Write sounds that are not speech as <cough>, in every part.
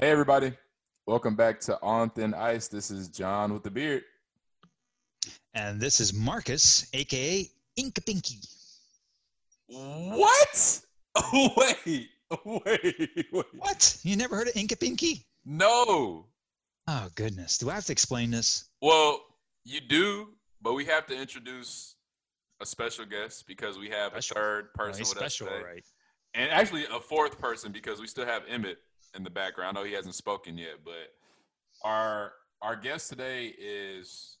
Hey, everybody. Welcome back to On Thin Ice. This is John with the beard. And this is Marcus, aka Inka Pinky. What? <laughs> wait, wait, wait. What? You never heard of Inka Pinky? No. Oh goodness. Do I have to explain this? Well, you do, but we have to introduce a special guest because we have Special. a third Oh, person he's with special, us today. right. and actually a fourth person because we still have Emmett in the background. I know he hasn't spoken yet, but our our guest today is.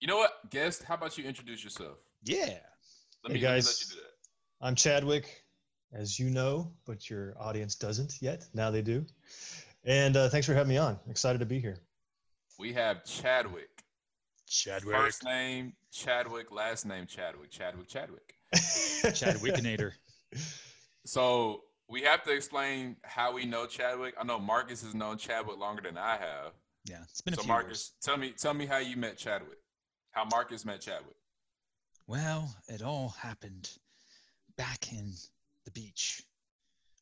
You know what, guest? How about you introduce yourself? Yeah. Let Hey, me, let guys. let you do that. I'm Chadwick, as you know, but your audience doesn't yet. Now they do. And uh, thanks for having me on. Excited to be here. We have Chadwick. Chadwick. First name Chadwick, last name Chadwick. Chadwick, Chadwick. <laughs> Chadwickinator. So we have to explain how we know Chadwick. I know Marcus has known Chadwick longer than I have. Yeah. It's been a So few Marcus, years. tell me, tell me how you met Chadwick. How Marcus met Chadwick. Well, it all happened back in the beach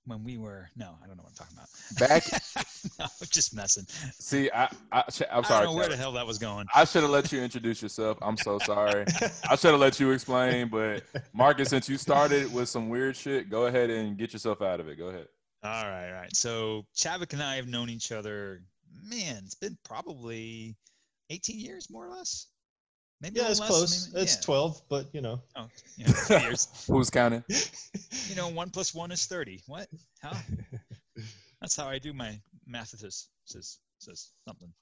when we were no, I don't know what I'm talking about. Back- <laughs> no, I'm just messing. See, I, I I sorry. don't know where the hell that was going. I should have let you introduce yourself. I'm so sorry. I should have let you explain, but Marcus, since you started with some weird shit, go ahead and get yourself out of it. Go ahead. All right, all right. So Chadwick and I have known each other. Man, it's been probably 18 years, more or less. Maybe yeah, it's less, close. maybe- It's yeah. 12, but you know. Oh, you know, two years. <laughs> Who's counting? <laughs> You know, one plus one is 30. What? How? <laughs> That's how I do my mathesis. Says says something.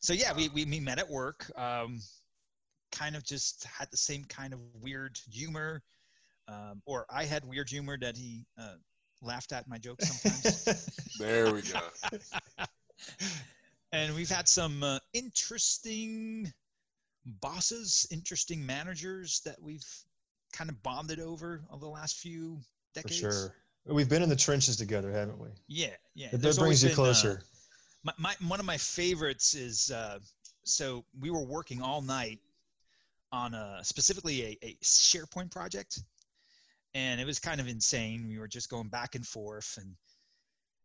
So yeah, we we, we met at work. Um, kind of just had the same kind of weird humor, um, or I had weird humor that he uh, laughed at my jokes sometimes. There we go. and we've had some uh, interesting bosses, interesting managers that we've kind of bonded over over the last few For decades. sure. We've been in the trenches together, haven't we? Yeah, yeah. That, that brings you been, uh, closer. my, my one of my favorites is uh, so we were working all night on a specifically a, a SharePoint project, and it was kind of insane. We were just going back and forth, and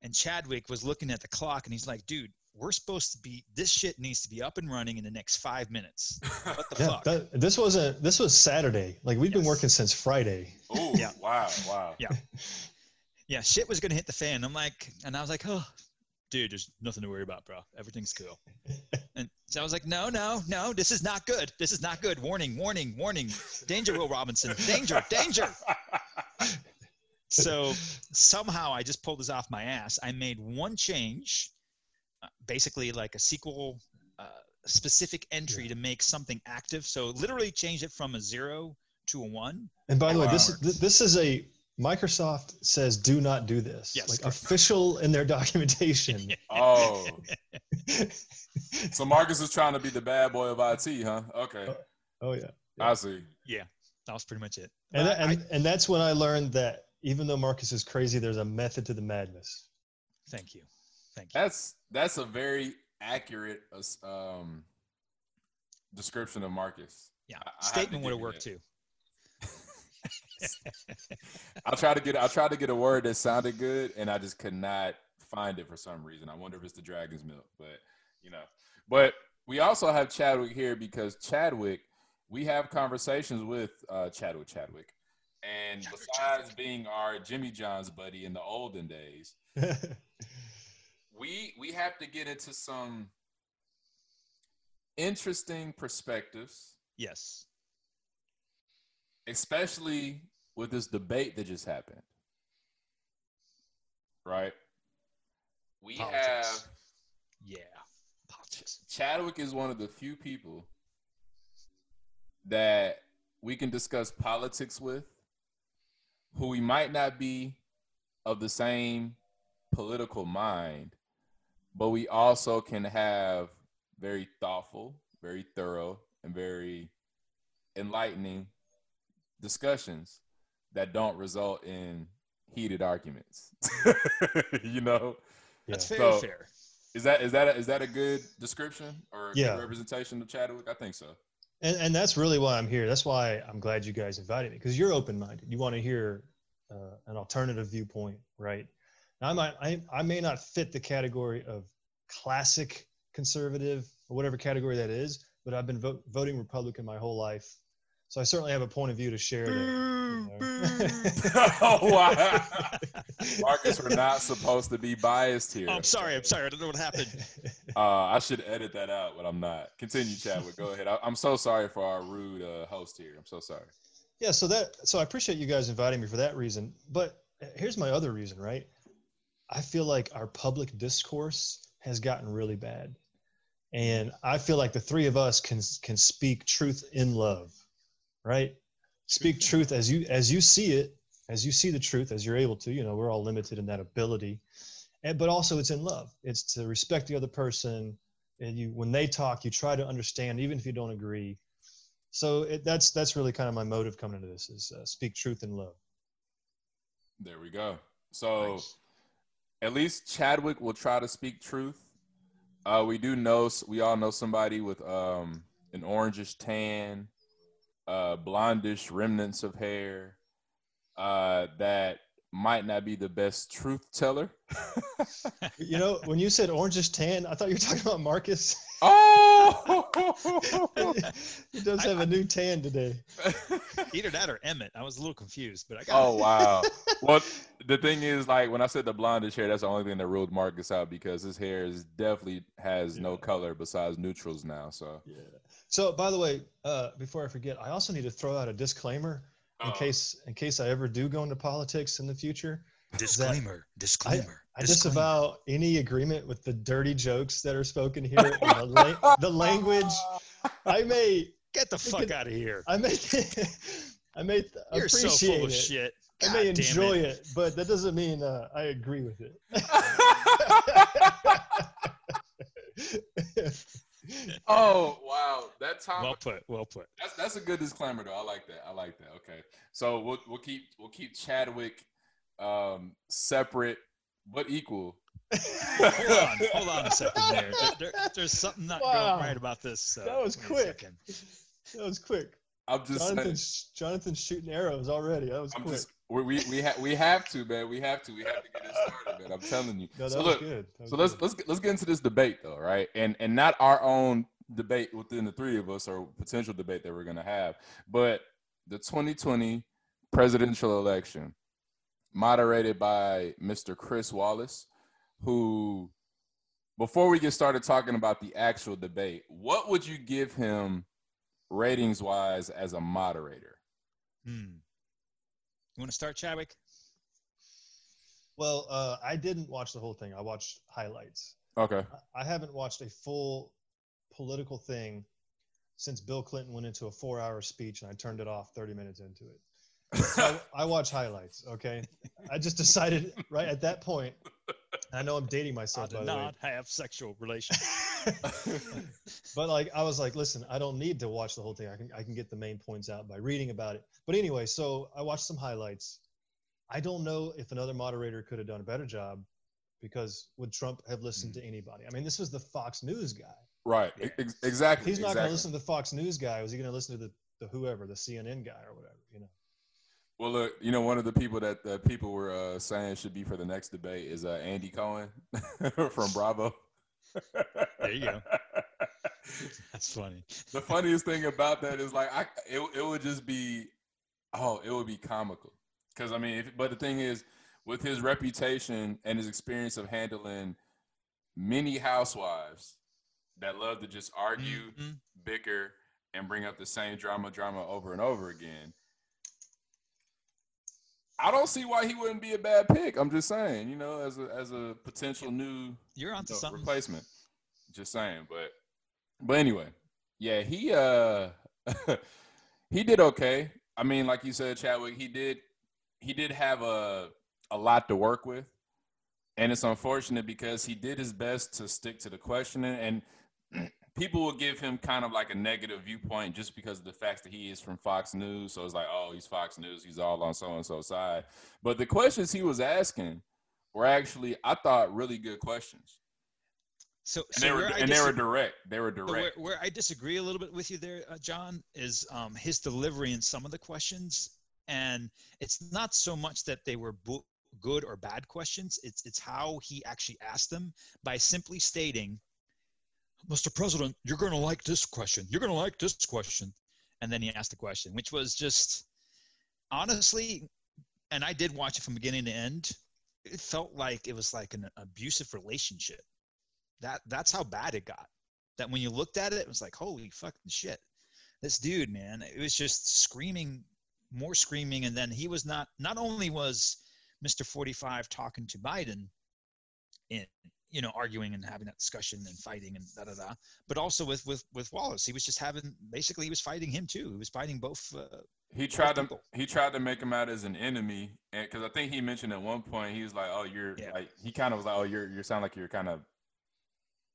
and Chadwick was looking at the clock, and he's like, "Dude, we're supposed to be this shit needs to be up and running in the next five minutes. What the <laughs> yeah, fuck?" that, this wasn't. This was Saturday. Like we've been working since Friday. Oh, <laughs> Yeah. wow, wow. Yeah. yeah, shit was gonna hit the fan. I'm like, and I was like, oh, dude, there's nothing to worry about, bro. Everything's cool. and so I was like, no, no, no, this is not good. This is not good. Warning, warning, warning. Danger, Will Robinson. Danger, danger. So somehow I just pulled this off my ass. I made one change, basically like a SQL uh, specific entry to make something active. So literally change it from a zero to a one. And by the way, this is this is a Microsoft says do not do this. Yes, like correct. official in their <laughs> documentation. <laughs> Oh, <laughs> so Marcus is trying to be the bad boy of IT, huh? Okay, oh yeah. I see. Yeah, that was pretty much it. And, But that, I- and and that's when I learned that even though Marcus is crazy, there's a method to the madness. Thank you. Thank you. That's that's a very accurate um, description of Marcus. Yeah. I- I Statement would have worked that. too. <laughs> I'll try to get I'll try to get a word that sounded good, and I just could not find it for some reason. I wonder if it's the dragon's milk, but you know. But we also have Chadwick here because Chadwick, we have conversations with uh, Chadwick Chadwick, and Chadwick, besides Chadwick. being our Jimmy John's buddy in the olden days, <laughs> we we have to get into some interesting perspectives Yes. especially with this debate that just happened. Right? We Politics. have Yeah. Politics. Chadwick is one of the few people that we can discuss politics with who we might not be of the same political mind, but we also can have very thoughtful, very thorough, and very enlightening discussions that don't result in heated arguments. <laughs> you know, That's Yeah. very So- fair. is that is that a, is that a good description or a Yeah. good representation of Chadwick? I think so. and and that's really why I'm here. That's why I'm glad you guys invited me because you're open minded. You want to hear uh, an alternative viewpoint, right? I might I, I may not fit the category of classic conservative or whatever category that is, but I've been vo- voting Republican my whole life. So I certainly have a point of view to share there. you know. <laughs> oh, wow. <laughs> Marcus, we're not supposed to be biased here. Oh, I'm sorry. I'm sorry. I don't know what happened. <laughs> Uh, I should edit that out, but I'm not. Continue, Chadwick. Go ahead. I, I'm so sorry for our rude uh, host here. I'm so sorry. yeah, so that so I appreciate you guys inviting me for that reason. But here's my other reason, right? I feel like our public discourse has gotten really bad. And I feel like the three of us can can speak truth in love, right? Speak truth as you as you see it, as you see the truth, as you're able to. You know, we're all limited in that ability, and but also it's in love. It's to respect the other person, and you when they talk, you try to understand, even if you don't agree. So it, that's that's really kind of my motive coming into this is uh, speak truth in love. There we go. So Nice. At least Chadwick will try to speak truth. Uh, we do know we all know somebody with um, an orangish tan, uh, blondish remnants of hair uh, that might not be the best truth teller. <laughs> You know, when you said orange is tan, I thought you were talking about Marcus. oh, <laughs> he does have a new tan today. <laughs> Either that or Emmett. I was a little confused, but I got oh wow. Well, the thing is, like when I said the blondish hair, that's the only thing that ruled Marcus out because his hair is definitely has no color besides neutrals now. So Yeah. So, by the way, uh, before I forget, I also need to throw out a disclaimer in Oh. case in case I ever do go into politics in the future. disclaimer. Disclaimer. I disclaimer. disavow any agreement with the dirty jokes that are spoken here. the, la- the language I may, Get the fuck out of here. I may, <laughs> I may You're so appreciate full of it. shit. I may God enjoy it. but that doesn't mean uh, I agree with it. <laughs> <laughs> <laughs> oh wow, that time. Well put. Well put. That's that's a good disclaimer though. I like that. I like that. Okay, so we'll we'll keep we'll keep Chadwick um, separate but equal. <laughs> Hold on. Hold on a second there. There- there- there's something not Wow. going right about this. Uh, That was quick. that was quick. I'm just. Jonathan's, Jonathan's shooting arrows already. That was I'm quick. just we we we, ha- we have to man. We have to. We have to get it started, man. I'm telling you. No, so look, good. So let's good. let's get, let's get into this debate though, right? And and not our own debate within the three of us or potential debate that we're gonna have, but the 2020 presidential election, moderated by Mr. Chris Wallace, who, before we get started talking about the actual debate, what would you give him ratings wise as a moderator? Hmm. You want to start, Chadwick? Well, uh, I didn't watch the whole thing. I watched highlights. Okay. I- I haven't watched a full political thing since Bill Clinton went into a four-hour speech, and I turned it off 30 minutes into it. <laughs> So I, I watch highlights. Okay, I just decided right at that point. I know I'm dating I myself by did the way. not have sexual relations. <laughs> <laughs> but like I was like, listen, I don't need to watch the whole thing. I can I can get the main points out by reading about it. But anyway, so I watched some highlights. I don't know if another moderator could have done a better job because would Trump have listened Hmm. to anybody? I mean, this was the Fox News guy. right. Yeah. Ex- exactly. He's not exactly. going to listen to the Fox News guy. Was he going to listen to the, the whoever, the CNN guy or whatever? You know. Well, look, you know, one of the people that uh, people were uh, saying should be for the next debate is uh, Andy Cohen <laughs> from Bravo. There you go. <laughs> That's funny. the funniest thing about that is like, I it, it would just be, oh, it would be comical. Because I mean, if, but the thing is, with his reputation and his experience of handling many housewives that love to just argue, Mhm. bicker, and bring up the same drama, drama over and over again. I don't see why he wouldn't be a bad pick. I'm just saying, you know, as a as a potential new You're onto no, something. replacement. Just saying, but but anyway, yeah, he uh <laughs> he did okay. I mean, like you said, Chadwick, he did he did have a a lot to work with, and it's unfortunate because he did his best to stick to the questioning, and <clears throat> people will give him kind of like a negative viewpoint just because of the fact that he is from Fox News. So it's like, oh, he's Fox News, he's all on so and so side. But the questions he was asking were actually, I thought, really good questions. So, And so they were and they were direct. They were so where, direct. where I disagree a little bit with you there, uh, John, is um, his delivery in some of the questions, and it's not so much that they were bu- good or bad questions. It's it's how he actually asked them by simply stating, "Mr. President, you're going to like this question. You're going to like this question," and then he asked the question, which was just honestly, and I did watch it from beginning to end. It felt like it was like an abusive relationship. That that's how bad it got. That when you looked at it, it was like, holy fucking shit. This dude, man, it was just screaming, more screaming, and then he was not. Not only was Mr. 45 talking to Biden, in you know arguing and having that discussion and fighting and da da da, but also with with with Wallace, he was just having basically he was fighting him too. He was fighting both. Uh, he tried to he tried to make him out as an enemy, and because I think he mentioned at one point he was like, "Oh, you're yeah. like," he kind of was like, "Oh, you're you sound like you're kind of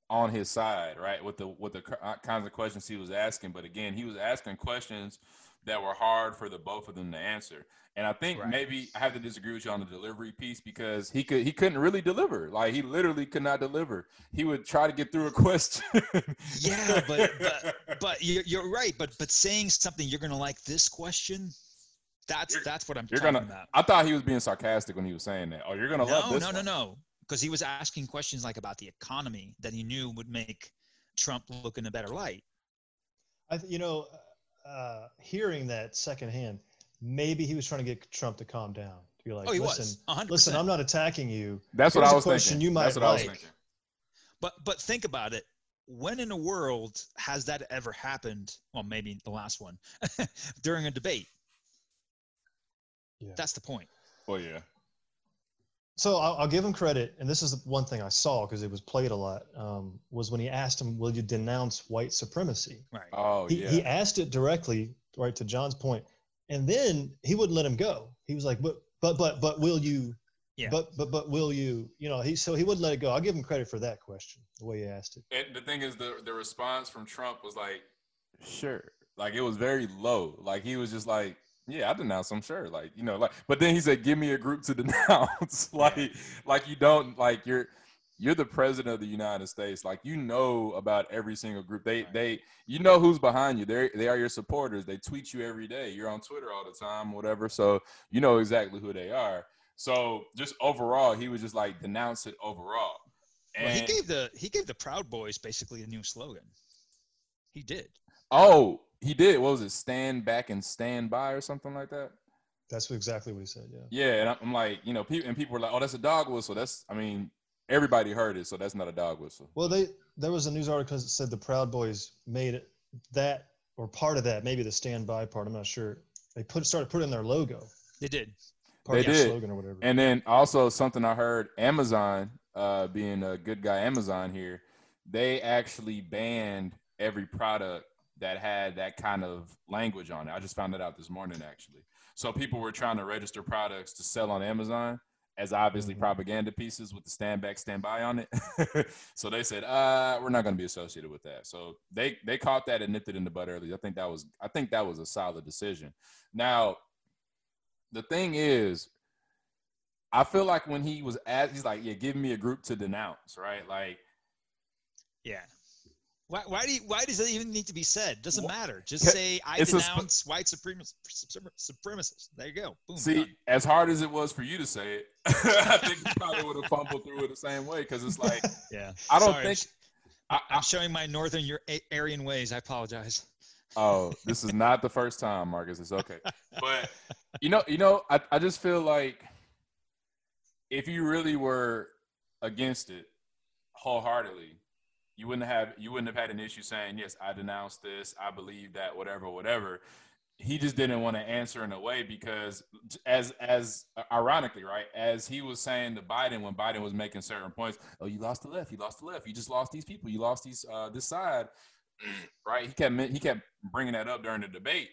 on his side, right?" With the with the uh, kinds of questions he was asking, but again, he was asking questions that were hard for the both of them to answer. And I think right. maybe I have to disagree with you on the delivery piece because he could he couldn't really deliver. Like he literally could not deliver. He would try to get through a <laughs> question. yeah, but but but you're, you're right. But but saying something you're gonna like this question. That's you're, that's what I'm you're talking gonna, about. I thought he was being sarcastic when he was saying that. Oh, you're gonna no, love this. No, one. no, no, because he was asking questions like about the economy that he knew would make Trump look in a better light. I, you know, uh, hearing that secondhand, maybe he was trying to get Trump to calm down. To be like, oh, he listen, listen, I'm not attacking you. That's Here's what I was question thinking. You might That's what like. I was thinking. But but think about it. When in the world has that ever happened? Well, maybe the last one <laughs> during a debate. Yeah. That's the point. Well, yeah. So I'll, I'll, give him credit, and this is one thing I saw because it was played a lot. Um, was when he asked him, "Will you denounce white supremacy?" Right. Oh he, yeah. He asked it directly, right to John's point, and then he wouldn't let him go. He was like, "But but but but will you?" Yeah. But but but will you? You know, he so he wouldn't let it go. I'll give him credit for that question, the way he asked it. And the thing is, the the response from Trump was like, "Sure." Like it was very low. Like he was just like, yeah, I denounce. I'm sure. Like you know, like. But then he said, "Give me a group to <laughs> denounce." like, like you don't like you're you're the president of the United States. Like you know about every single group. They they you know who's behind you. They they are your supporters. They tweet you every day. You're on Twitter all the time, whatever. So you know exactly who they are. So just overall, he was just like denounce it overall. And well, he gave the he gave the Proud Boys basically a new slogan. He did. Oh, he did. What was it? Stand back and stand by, or something like that. That's exactly what he said. Yeah. Yeah, and I'm like, you know, people and people were like, "Oh, that's a dog whistle." That's, I mean, everybody heard it, so that's not a dog whistle. Well, they there was a news article that said the Proud Boys made it that or part of that, maybe the stand by part. I'm not sure. They put started putting their logo. They did. Part they did. Slogan or whatever. And then also something I heard Amazon, uh, being a good guy, Amazon here, they actually banned every product that had that kind of language on it. I just found that out this morning actually. So people were trying to register products to sell on Amazon as obviously mm-hmm. propaganda pieces with the stand back, stand by on it. <laughs> so they said, uh, we're not going to be associated with that. So they they caught that and nipped it in the bud early. I think that was I think that was a solid decision. Now, the thing is, I feel like when he was asked, he's like, yeah, give me a group to denounce, right? Like, yeah. Why, why do you, why does it even need to be said? Doesn't matter. Just say I denounce white supremacists. supremacists. There you go. Boom, See, done. as hard as it was for you to say it, <laughs> I think you probably would have fumbled through it the same way because it's like, <laughs> yeah, I don't Sorry, think I, am showing my northern Aryan ways. I apologize. Oh, this is not the first time, Marcus. It's okay, <laughs> but you know, you know, I, I just feel like if you really were against it wholeheartedly you wouldn't have you wouldn't have had an issue saying yes i denounce this i believe that whatever whatever. He just didn't want to answer in a way because as as ironically right as he was saying to biden when biden was making certain points oh you lost the left you lost the left you just lost these people you lost these uh this side <clears throat> right he kept he kept bringing that up during the debate.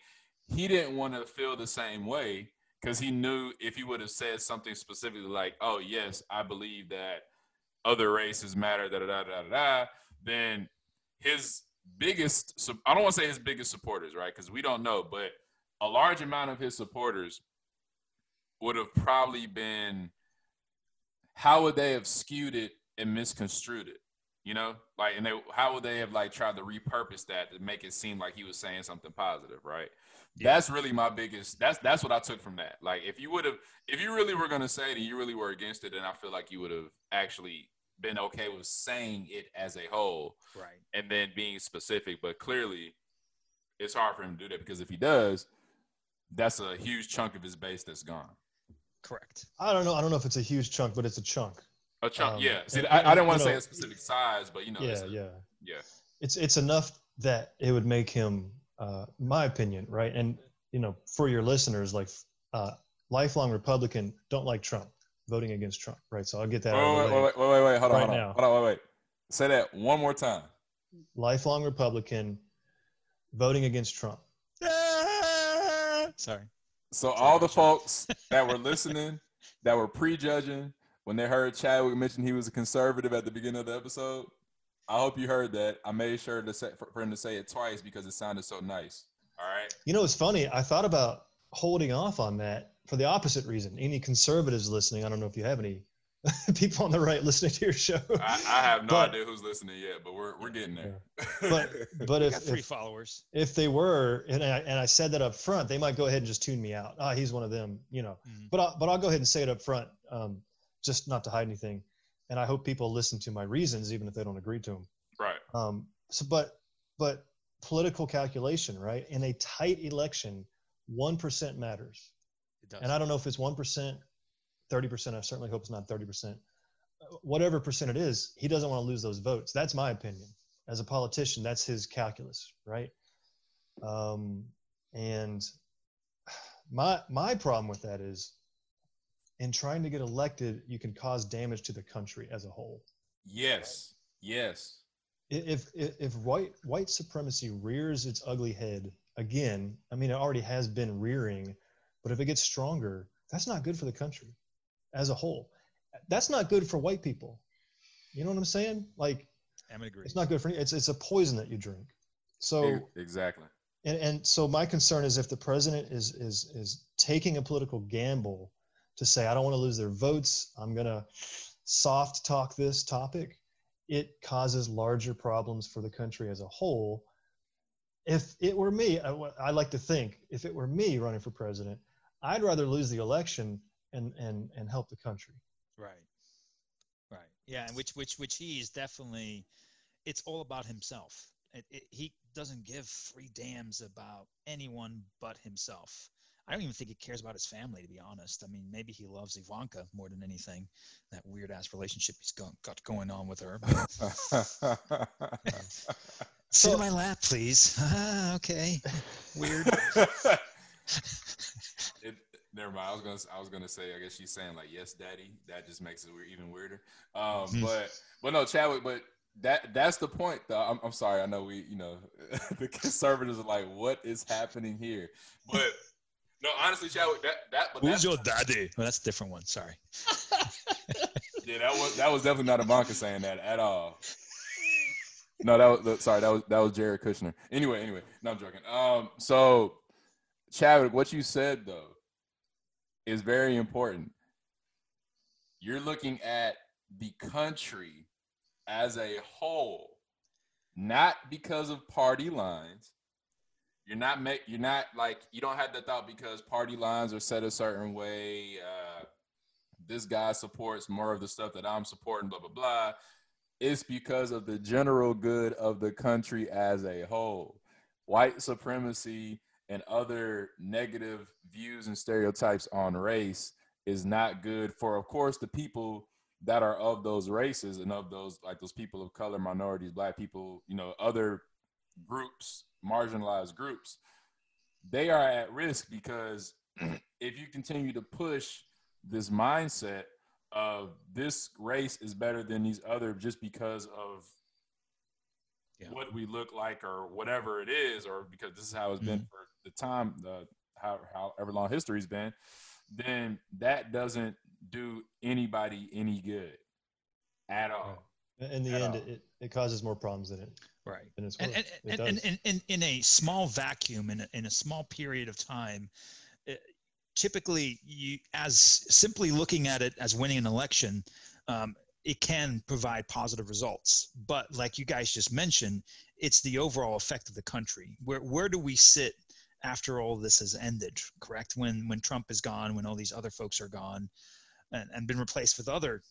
He didn't want to feel the same way because he knew if he would have said something specifically like oh yes i believe that other races matter da da da da da then his biggest I don't want to say his biggest supporters, right? Because we don't know, but a large amount of his supporters would have probably been how would they have skewed it and misconstrued it? You know, like, and they, how would they have like tried to repurpose that to make it seem like he was saying something positive, right? Yeah. That's really my biggest. That's that's what I took from that. Like, if you would have, if you really were gonna say it and you really were against it, then I feel like you would have actually been okay with saying it as a whole, right? And then being specific. But clearly, it's hard for him to do that because if he does, that's a huge chunk of his base that's gone. Correct. I don't know. I don't know if it's a huge chunk, but it's a chunk. A chunk, um, yeah. See, and, I, I didn't want to say a specific size, but you know, yeah, a, yeah, yeah. It's it's enough that it would make him, uh, my opinion, right? And you know, for your listeners, like uh, lifelong Republican, don't like Trump, voting against Trump, right? So I'll get that. Wait, wait, wait, wait, wait, wait, wait, hold on, right hold on, now. hold on, wait, wait. Say that one more time. Lifelong Republican, voting against Trump. Sorry. So all the folks that were listening, <laughs> that were prejudging, when they heard Chadwick mention he was a conservative at the beginning of the episode, I hope you heard that. I made sure to say, for, for him to say it twice because it sounded so nice. All right. You know, it's funny. I thought about holding off on that for the opposite reason. Any conservatives listening, I don't know if you have any <laughs> people on the right listening to your show. I, I have no but, idea who's listening yet, but we're we're getting there. But but <laughs> if three if, followers, if they were, and I, and I said that up front, they might go ahead and just tune me out. Ah, he's one of them, you know. Mm-hmm. But I, but I'll go ahead and say it up front. Um, just not to hide anything. And I hope people listen to my reasons, even if they don't agree to them. Right. Um, so, but, but political calculation, right? In a tight election, 1% matters. It does. And I don't know if it's 1%, 30%. I certainly hope it's not 30%. Whatever percent it is, he doesn't want to lose those votes. That's my opinion. As a politician, that's his calculus, right? Um, and my my problem with that is in trying to get elected, you can cause damage to the country as a whole. Yes. Yes. If, if, if white white supremacy rears its ugly head again, I mean, it already has been rearing, but if it gets stronger, that's not good for the country as a whole. That's not good for white people. You know what I'm saying? Like, I'm agree. It's not good for it's it's a poison that you drink. So exactly. And and so my concern is if the president is is is taking a political gamble to say, I don't want to lose their votes. I'm going to soft talk this topic. It causes larger problems for the country as a whole. If it were me, I, I like to think if it were me running for president, I'd rather lose the election and, and, and help the country. Right. Right. Yeah. And which, which, which he is definitely, it's all about himself. It, it, he doesn't give three damns about anyone but himself. I don't even think he cares about his family, to be honest. I mean, maybe he loves Ivanka more than anything. That weird ass relationship he's got, got going on with her. <laughs> <laughs> Sit in my lap, please. Ah, <laughs> okay. Weird. <laughs> it, never mind. I was gonna. I was gonna say. I guess she's saying like, "Yes, daddy." That just makes it weird, even weirder. Um, hmm. but but no, Chadwick. But that that's the point. Though. I'm, I'm sorry. I know we. You know, <laughs> the conservatives are like, "What is happening here?" But no, honestly, Chadwick, that that. But Who's your daddy? Well, that's a different one. Sorry. <laughs> yeah, that was that was definitely not Ivanka saying that at all. No, that was sorry. That was that was Jared Kushner. Anyway, anyway, no, I'm joking. Um, so Chadwick, what you said though is very important. You're looking at the country as a whole, not because of party lines, you're not make you're not like you don't have the thought because party lines are set a certain way. Uh, this guy supports more of the stuff that I'm supporting, blah blah blah. It's because of the general good of the country as a whole. White supremacy and other negative views and stereotypes on race is not good for, of course, the people that are of those races and of those like those people of color, minorities, black people, you know, other groups marginalized groups, they are at risk because <clears throat> if you continue to push this mindset of this race is better than these other just because of yeah. what we look like or whatever it is, or because this is how it's mm-hmm. been for the time, the how, however long history's been, then that doesn't do anybody any good at all. In the end, it, it causes more problems than it right and, and, and, and, and, and, in a small vacuum in a, in a small period of time uh, typically you as simply looking at it as winning an election um, it can provide positive results. But like you guys just mentioned, it's the overall effect of the country. Where where do we sit after all this has ended? Correct when when Trump is gone, when all these other folks are gone, and, and been replaced with other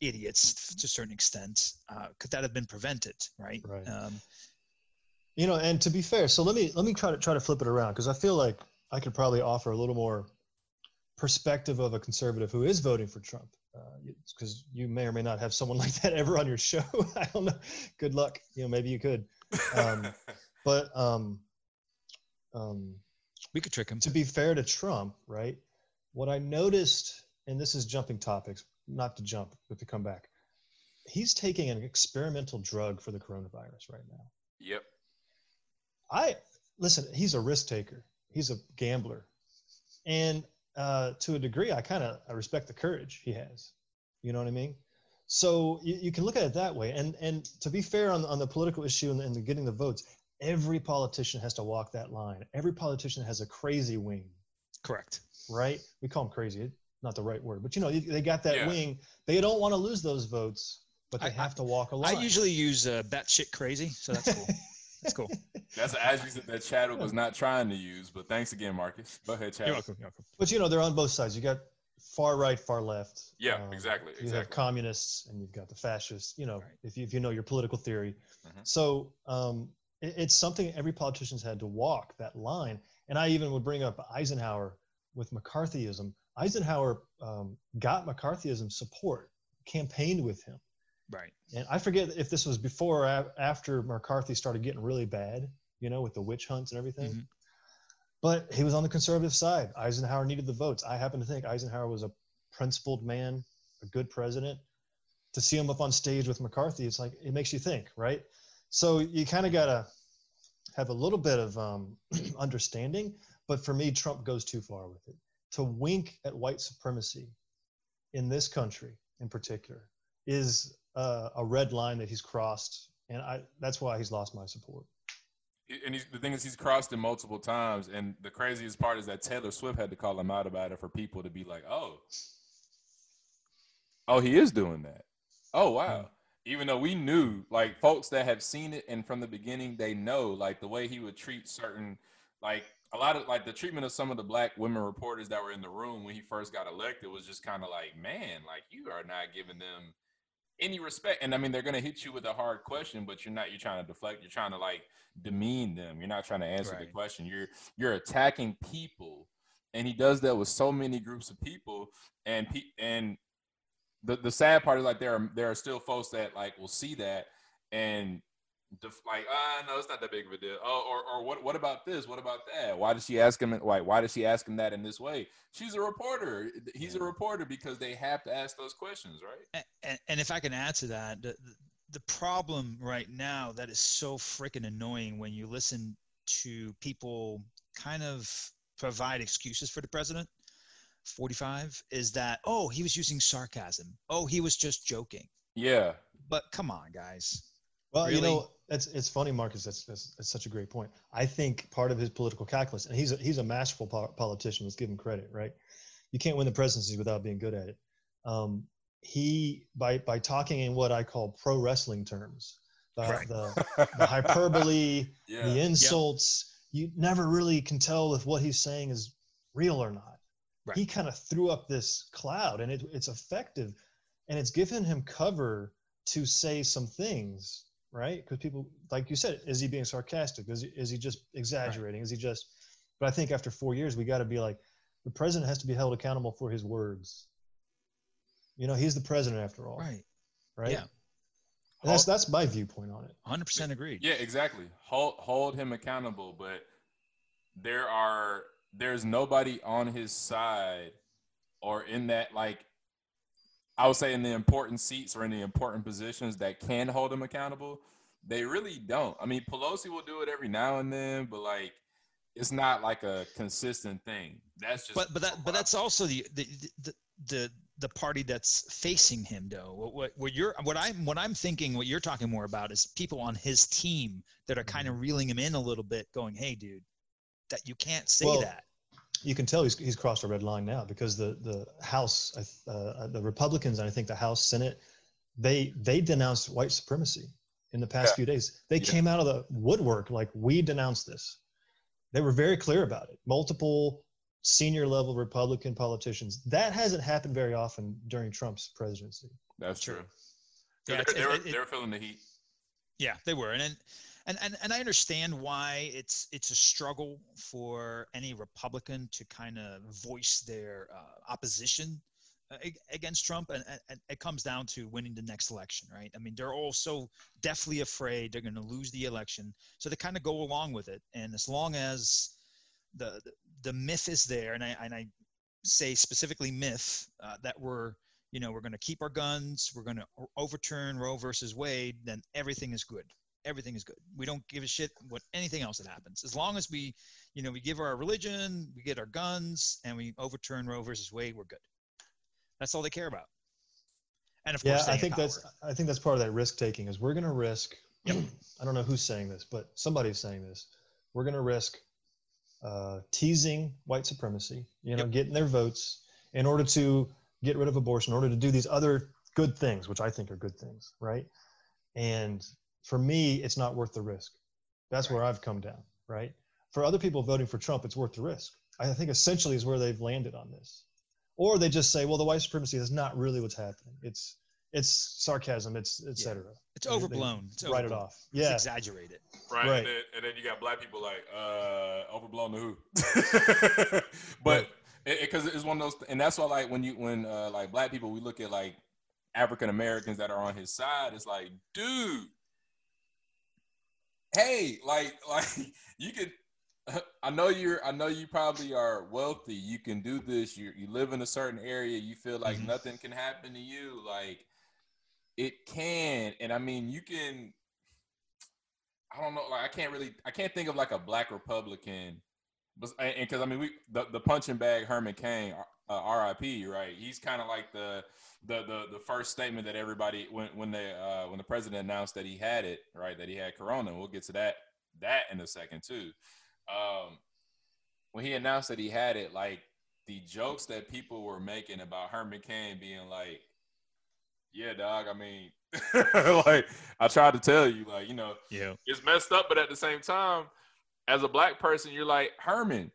idiots to a certain extent. Uh, could that have been prevented? Right. Right. Um, you know and to be fair so let me let me try to try to flip it around because i feel like i could probably offer a little more perspective of a conservative who is voting for trump because uh, you may or may not have someone <laughs> like that ever on your show <laughs> i don't know good luck you know maybe you could um, <laughs> but um, um, we could trick him to be fair to trump right what i noticed and this is jumping topics not to jump but to come back he's taking an experimental drug for the coronavirus right now Yep. I listen. He's a risk taker. He's a gambler, and uh, to a degree, I kind of I respect the courage he has. You know what I mean? So you, you can look at it that way. And and to be fair on on the political issue and, and the getting the votes, every politician has to walk that line. Every politician has a crazy wing, correct right? We call them crazy, not the right word, but you know they got that Yeah. wing. They don't want to lose those votes, but they I- have to walk a i line. I usually use uh, batshit crazy so that's cool <laughs> that's cool That's an attribute that Chadwick was not trying to use. But thanks again, Marcus. Go ahead, you're welcome you're welcome But you know, they're on both sides. You got far right, far left. Yeah, Um, exactly, You have communists and you've got the fascists. You know, Right. if you if you know your political theory. Mhm. So um, it, it's something every politician's had to walk that line. And I even would bring up Eisenhower with McCarthyism. Eisenhower um, got McCarthyism support, campaigned with him. Right And I forget if this was before or after McCarthy started getting really bad, you know, with the witch hunts and everything. Mhm. But he was on the conservative side. Eisenhower needed the votes. I happen to think Eisenhower was a principled man, a good president. To see him up on stage with McCarthy, it's like it makes you think, right? So you kind of got to have a little bit of um, <clears throat> understanding. But for me, Trump goes too far with it. To wink at white supremacy in this country, in particular, is uh, a red line that he's crossed, and I that's why he's lost my support. And he's, the thing is, he's crossed it multiple times. And the craziest part is that Taylor Swift had to call him out about it for people to be like, "Oh, oh, he is doing that. Oh, wow." Even though we knew, like folks that have seen it, and from the beginning, they know, like the way he would treat certain, like a lot of, like the treatment of some of the black women reporters that were in the room when he first got elected was just kind of like, man, like you are not giving them any respect. And I mean, they're gonna hit you with a hard question, but you're not. You're trying to deflect. You're trying to like demean them. You're not trying to answer the question. You're you're attacking people, and he does that with so many groups of people. And pe- and the the sad part is like there are there are still folks that like will see that and def- like ah no it's not that big of a deal. Oh or, or what what about this? What about that? Why did she ask him why why did she ask him that in this way? She's a reporter. He's a reporter because they have to ask those questions right? And, and if I can add to that, the, the problem right now that is so freaking annoying when you listen to people kind of provide excuses for the president, 45, is that, oh, he was using sarcasm. Oh, he was just joking. yeah. But come on, guys. Well, you know, it's it's funny, Marcus. That's, that's that's such a great point. I think part of his political calculus, and he's a, he's a masterful po- politician. Let's give him credit, right? You can't win the presidency without being good at it. Um, he by by talking in what I call pro wrestling terms, the, Right. the, <laughs> the hyperbole, yeah the insults. You never really can tell if what he's saying is real or not. Right. He kind of threw up this cloud, and it, it's effective, and it's given him cover to say some things, right? Because people, like you said, is he being sarcastic? Is he, is he just exaggerating? Is he just? But I think after four years, we got to be like, the president has to be held accountable for his words. You know, he's the president after all, Right. right? Yeah. And that's that's my viewpoint on it. 100% agreed. Yeah, exactly. Hold hold him accountable, but there are there's nobody on his side or in that like I would say in the important seats or in the important positions that can hold him accountable. They really don't. I mean, Pelosi will do it every now and then, but like it's not like a consistent thing. That's just but but that but that's also the the the the, the party that's facing him though what, what what you're what i'm what i'm thinking what you're talking more about is people on his team that are kind of mm-hmm. reeling him in a little bit going hey dude that you can't say Well, that you can tell he's, he's crossed a red line now because the the House, uh, uh, the Republicans, and I think the House, Senate, they they denounced white supremacy in the past Yeah. few days. They Yeah. came out of the woodwork like we denounced this. They were very clear about it. Multiple senior level Republican politicians. That hasn't happened very often during Trump's presidency. That's True. true. Yeah, they, it's- they, were, it- it- they were feeling the heat. Yeah, they were, and and and and, and I understand why it's it's a struggle for any Republican to kind of voice their uh, opposition uh, against Trump, and, and- it comes down to winning the next election, right? I mean, they're all so deathly afraid they're going to lose the election, so they kind of go along with it, and as long as the the, the myth is there, and I and I say specifically myth uh, that we're you know, we're going to keep our guns, we're going to overturn Roe versus Wade, then everything is good. Everything is good. We don't give a shit what anything else that happens. As long as we, you know, we give our religion, we get our guns, and we overturn Roe versus Wade, we're good. That's all they care about. And of Yeah, course, I think that's. I think that's part of that risk taking is we're going to risk. <clears throat> Yep. I don't know who's saying this, but somebody's saying this. We're going to risk uh, teasing white supremacy. You know, Yep. getting their votes in order to get rid of abortion, in order to do these other good things, which I think are good things, right? And for me, it's not worth the risk. That's where I've come down, right? For other people voting for Trump, it's worth the risk. I think essentially is where they've landed on this. Or they just say, well, the white supremacy is not really what's happening. It's it's sarcasm, it's et Yeah. cetera. It's They- they overblown. It's Write it overblown. off. It's Yeah. exaggerated. Right. Right. And, then, and then you got black people like, uh, overblown the who. <laughs> but because it's one of those, and that's why like when you when uh, like black people, we look at like African Americans that are on his side. It's like, dude, hey, like <laughs> like you could. <laughs> I know you're. I know you probably are wealthy. You can do this. You you live in a certain area. You feel like Mhm. nothing can happen to you. Like it can, and I mean, you can. I don't know. Like I can't really. I can't think of like a black Republican, but and because I mean we the, the punching bag Herman Cain, uh, R.I.P. Right? He's kind of like the, the the the first statement that everybody when when they uh, when the president announced that he had it right that he had Corona. We'll get to that that in a second too. Um, when he announced that he had it, like the jokes that people were making about Herman Cain being like, "Yeah, dog. I mean, <laughs> like I tried to tell you, like you know." Yeah. it's messed up, but at the same time, as a black person, you're like, Herman,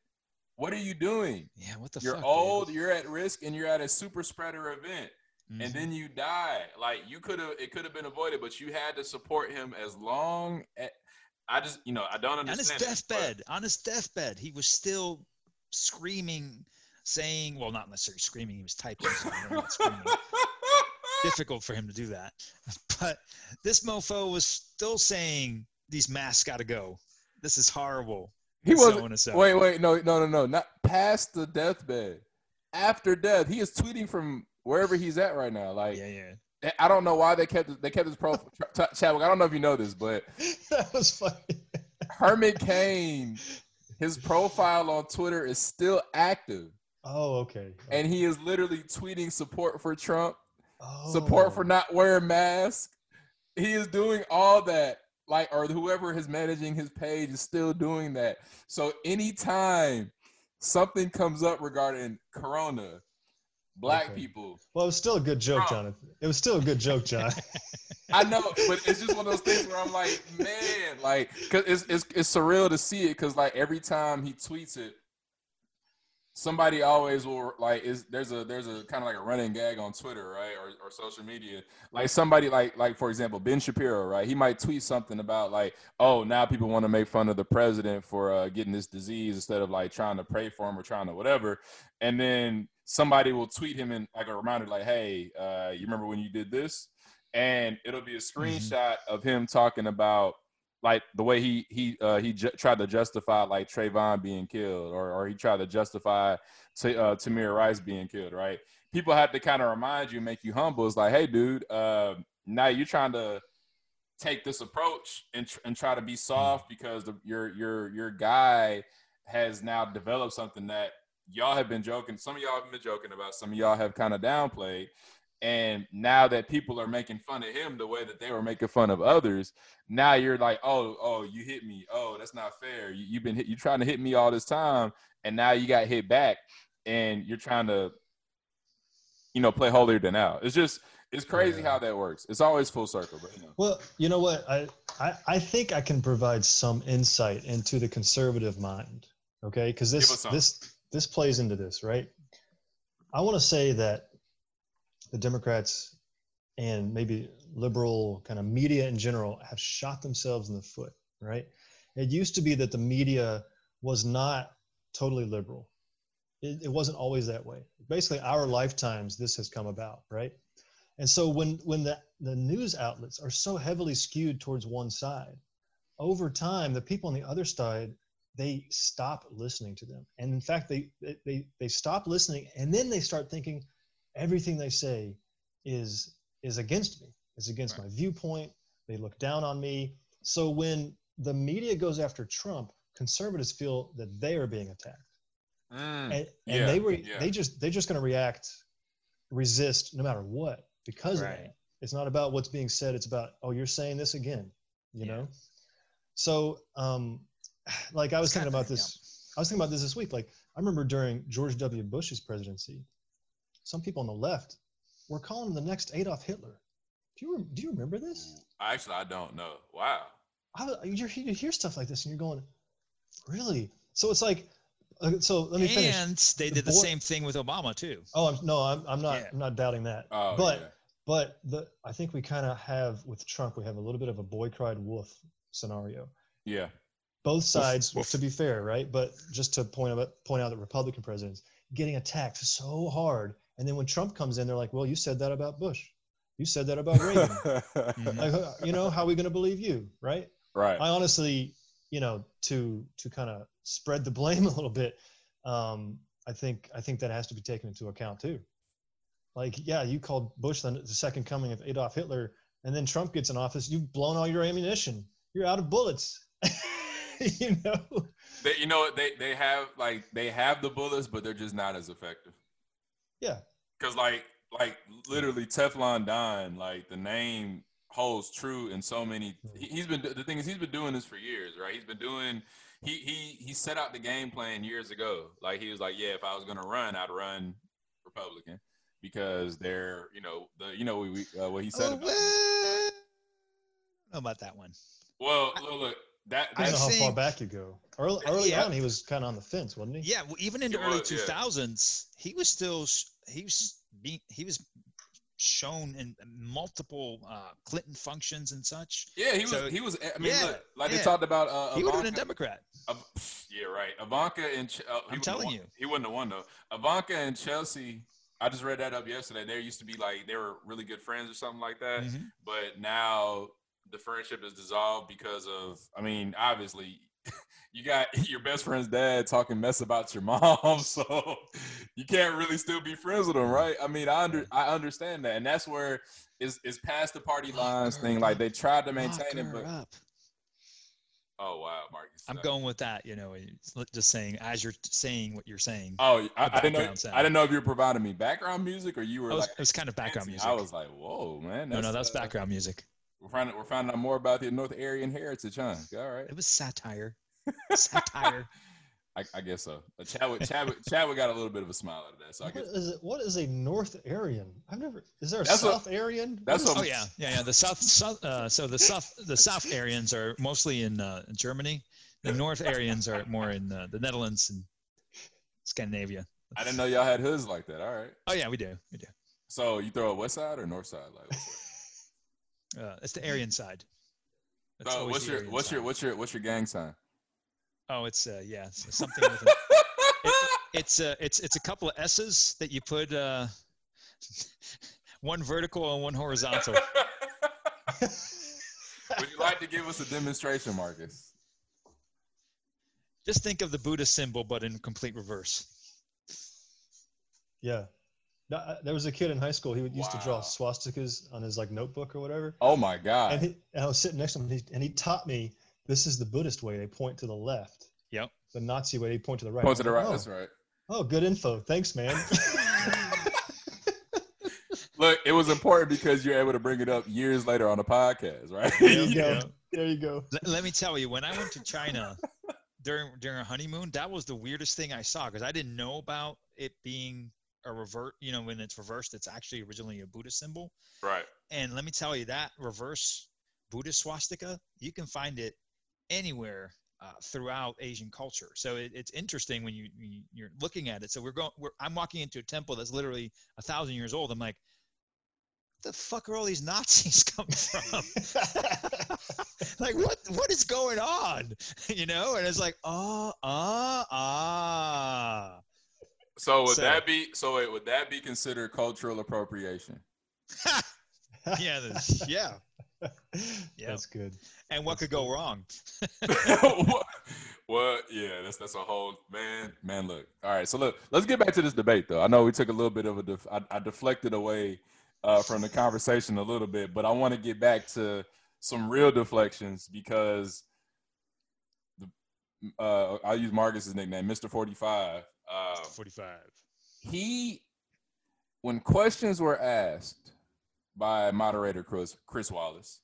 what are you doing? Yeah. What the fuck? You're fuck? old, you're at risk, and you're at a super spreader event, dude? and mm-hmm. then you die. Like you could have, it could have been avoided, but you had to support him as long. As, I just, you know, I don't understand. on his understand. it, deathbed, on his deathbed, he was still screaming, saying, "Well, not necessarily screaming. He was typing. So I don't know what screaming. <laughs> Difficult for him to do that, <laughs> but this mofo was still saying these masks got to go. This is horrible. He wasn't. on and so. Wait, wait, no, no, no, no, not past the deathbed. After death, he is tweeting from wherever he's at right now. Like Yeah, yeah. I don't know why they kept they kept his profile. Chadwick, I don't know if you know this, but <laughs> that was funny. Herman Cain, his profile on Twitter is still active, Oh, okay. and he is literally tweeting support for Trump, oh. support for oh. not wearing masks. He is doing all that, like, or whoever is managing his page is still doing that. So anytime something comes up regarding Corona, black Okay. people, Well, it was still a good joke. Jonathan. It was still a good joke, John. <laughs> I know, but it's just one of those things where I'm like, man, like, cause it's it's, it's surreal to see it, cause like every time he tweets it, somebody always will like is there's a there's a kind of like a running gag on Twitter, right, or or social media, like somebody like like for example Ben Shapiro, right, he might tweet something about like, oh, now people want to make fun of the president for uh, getting this disease instead of like trying to pray for him or trying to whatever, and then somebody will tweet him in like a reminder, like, hey, uh, you remember when you did this? and it'll be a screenshot of him talking about like the way he he uh, he ju- tried to justify like Trayvon being killed, or or he tried to justify T- uh, Tamir Rice being killed. Right? People have to kind of remind you, make you humble. It's like, hey, dude, uh, now you're trying to take this approach and tr- and try to be soft because the, your your your guy has now developed something that y'all have been joking. Some of y'all have been joking about. Some of y'all have kind of downplayed. And now that people are making fun of him the way that they were making fun of others, now you're like, oh, oh, you hit me. Oh, that's not fair. You, you've been hit, you trying to hit me all this time, and now you got hit back, and you're trying to you know play holier than now. It's just it's crazy Yeah. how that works. It's always full circle, but you know. Well, you know what? I, I I think I can provide some insight into the conservative mind. Okay, because this this this plays into this, right? I want to say that the Democrats and maybe liberal kind of media in general have shot themselves in the foot, right? It used to be that the media was not totally liberal. It, it wasn't always that way. Basically, our lifetimes this has come about, right? And so when when the, the news outlets are so heavily skewed towards one side, over time the people on the other side they stop listening to them. And in fact they they they, they stop listening and then they start thinking everything they say is is against me, is against Right. my viewpoint. They look down on me. So when the media goes after Trump, conservatives feel that they are being attacked Mm, and, and yeah, they were yeah. they just they're just going to react resist no matter what because of Right. that it's not about what's being said it's about oh you're saying this again you Yeah. know so um like i was It's thinking kinda- about this i was thinking about this this week like i remember during george w bush's presidency some people on the left were calling him the next adolf hitler do you do you remember this Actually, I don't know. Wow. I, was- you you hear stuff like this and you're going really so it's like uh, so let me finish And they The did the same thing with Obama too. Oh, I'm, no, I'm, I'm not. Yeah. I'm not doubting that. Oh, but yeah. but the I think we kind of have with Trump, we have a little bit of a boy cried wolf scenario. Yeah. Both sides, woof. to be fair, right? But just to point out point out that Republican presidents getting attacked so hard, and then when Trump comes in, they're like, "Well, you said that about Bush. You said that about Reagan. <laughs> Mhm. like, you know, how are we going to believe you, right?" right. I honestly, you know, to to kind of spread the blame <laughs> a little bit, um, I think I think that has to be taken into account too. Like, yeah, you called Bush the, the second coming of Adolf Hitler, and then Trump gets in office. You've blown all your ammunition. You're out of bullets. <laughs> you know. They, you know? They they have like they have the bullets, but they're just not as effective. Yeah. Cause like like literally Teflon Don, like the name holds true in so many. He, he's been the thing is he's been doing this for years, right? He's been doing. He he he set out the game plan years ago. Like he was like, yeah, if I was gonna run, I'd run Republican because they're you know the you know we, we uh, what he said. Oh, about well, them. I don't know about that one. Well, look, look that I don't know that's, how far back you go. Early, early Yeah. on, he was kind of on the fence, wasn't he? Yeah, well, even in the He early two thousands, yeah. he was still s- he was being he was shown in multiple uh, Clinton functions and such. yeah, he was So- he was. I mean, Yeah, look, like yeah. they talked about. Uh, he would have been a Democrat. Av- yeah, right. Ivanka and uh, he I'm telling won- you. he wouldn't have won though. Ivanka and Chelsea. I just read that up yesterday. They used to be like they were really good friends or something like that, Mhm. but now the friendship is dissolved because of. I mean, obviously, you got <laughs> your best friend's dad talking mess about your mom, <laughs> so you can't really still be friends with him, right? I mean, I under I understand that, and that's where is is past the party lines her thing. Like they tried to Lock maintain it, but up. oh wow, Marcus, I'm going with that. You know, just saying as you're saying what you're saying. Oh, I, the I didn't know. sound. I didn't know if you were providing me background music or you were it, was, like. it was kind of background dancing. music. I was like, "Whoa, man!" no, no, that's uh, background music. We're finding we're finding out more about the North Aryan heritage, huh? All right, It was satire. <laughs> satire. <laughs> I, I guess so. Uh, Chadwick, Chadwick, Chadwick got a little bit of a smile out of that, so I guess is it? What is a North Aryan? I've never. Is there a That's what- South Aryan? that's What what- is- Oh yeah, yeah, yeah. The south, south uh, so the south, the South Aryans are mostly in uh, Germany. The North Aryans are more in uh, the Netherlands and Scandinavia. I didn't know y'all had hoods like that. All right, Oh yeah, we do, we do. so you throw a west side or north side? Like, what's, Uh, it's the Aryan side. It's so what's your Aryan what's your what's your what's your gang sign? Oh, it's uh, yeah, it's something with. An, <laughs> it, it's uh, it's it's a couple of S's that you put uh, <laughs> one vertical and one horizontal. <laughs> Would you like to give us a demonstration, Marcus? Just think of the Buddha symbol, but in complete reverse. Yeah. There was a kid in high school. He would used to draw swastikas on his like notebook or whatever. Oh my God! And, he, and I was sitting next to him, and he, and he taught me this is the Buddhist way. They point to the left. Yep. The Nazi way, they point to the right. Point to the right. like, That's oh, right. Oh, good info. Thanks, man. <laughs> <laughs> Look, it was important because you're able to bring it up years later on the podcast, right? there you <laughs> go. There you go. Let, let me tell you, when I went to China during during a honeymoon, that was the weirdest thing I saw because I didn't know about it being a revert. You know, when it's reversed, it's actually originally a Buddhist symbol. Right. And let me tell you that reverse Buddhist swastika, you can find it anywhere uh, throughout Asian culture. So it, it's interesting when you when you're looking at it. So we're going. We're, I'm walking into a temple that's literally a thousand years old. I'm like, the fuck are all these Nazis <laughs> coming from? <laughs> like what what is going on? <laughs> You know, and it's like, oh, ah, ah. So would So- that be so? Wait, would that be considered cultural appropriation? yeah, yeah. Yeah. <laughs> That's good. And what could go wrong? <laughs> <laughs> what, what? Yeah, that's that's a whole man. Man, look. All right, so look, let's get back to this debate though. I know we took a little bit of a def- I, I deflected away uh, from the conversation a little bit, but I want to get back to some real deflections because the, uh, I'll use Marcus's nickname, Mister Forty Five. Uh, 45. he, when questions were asked by moderator Chris Chris Wallace,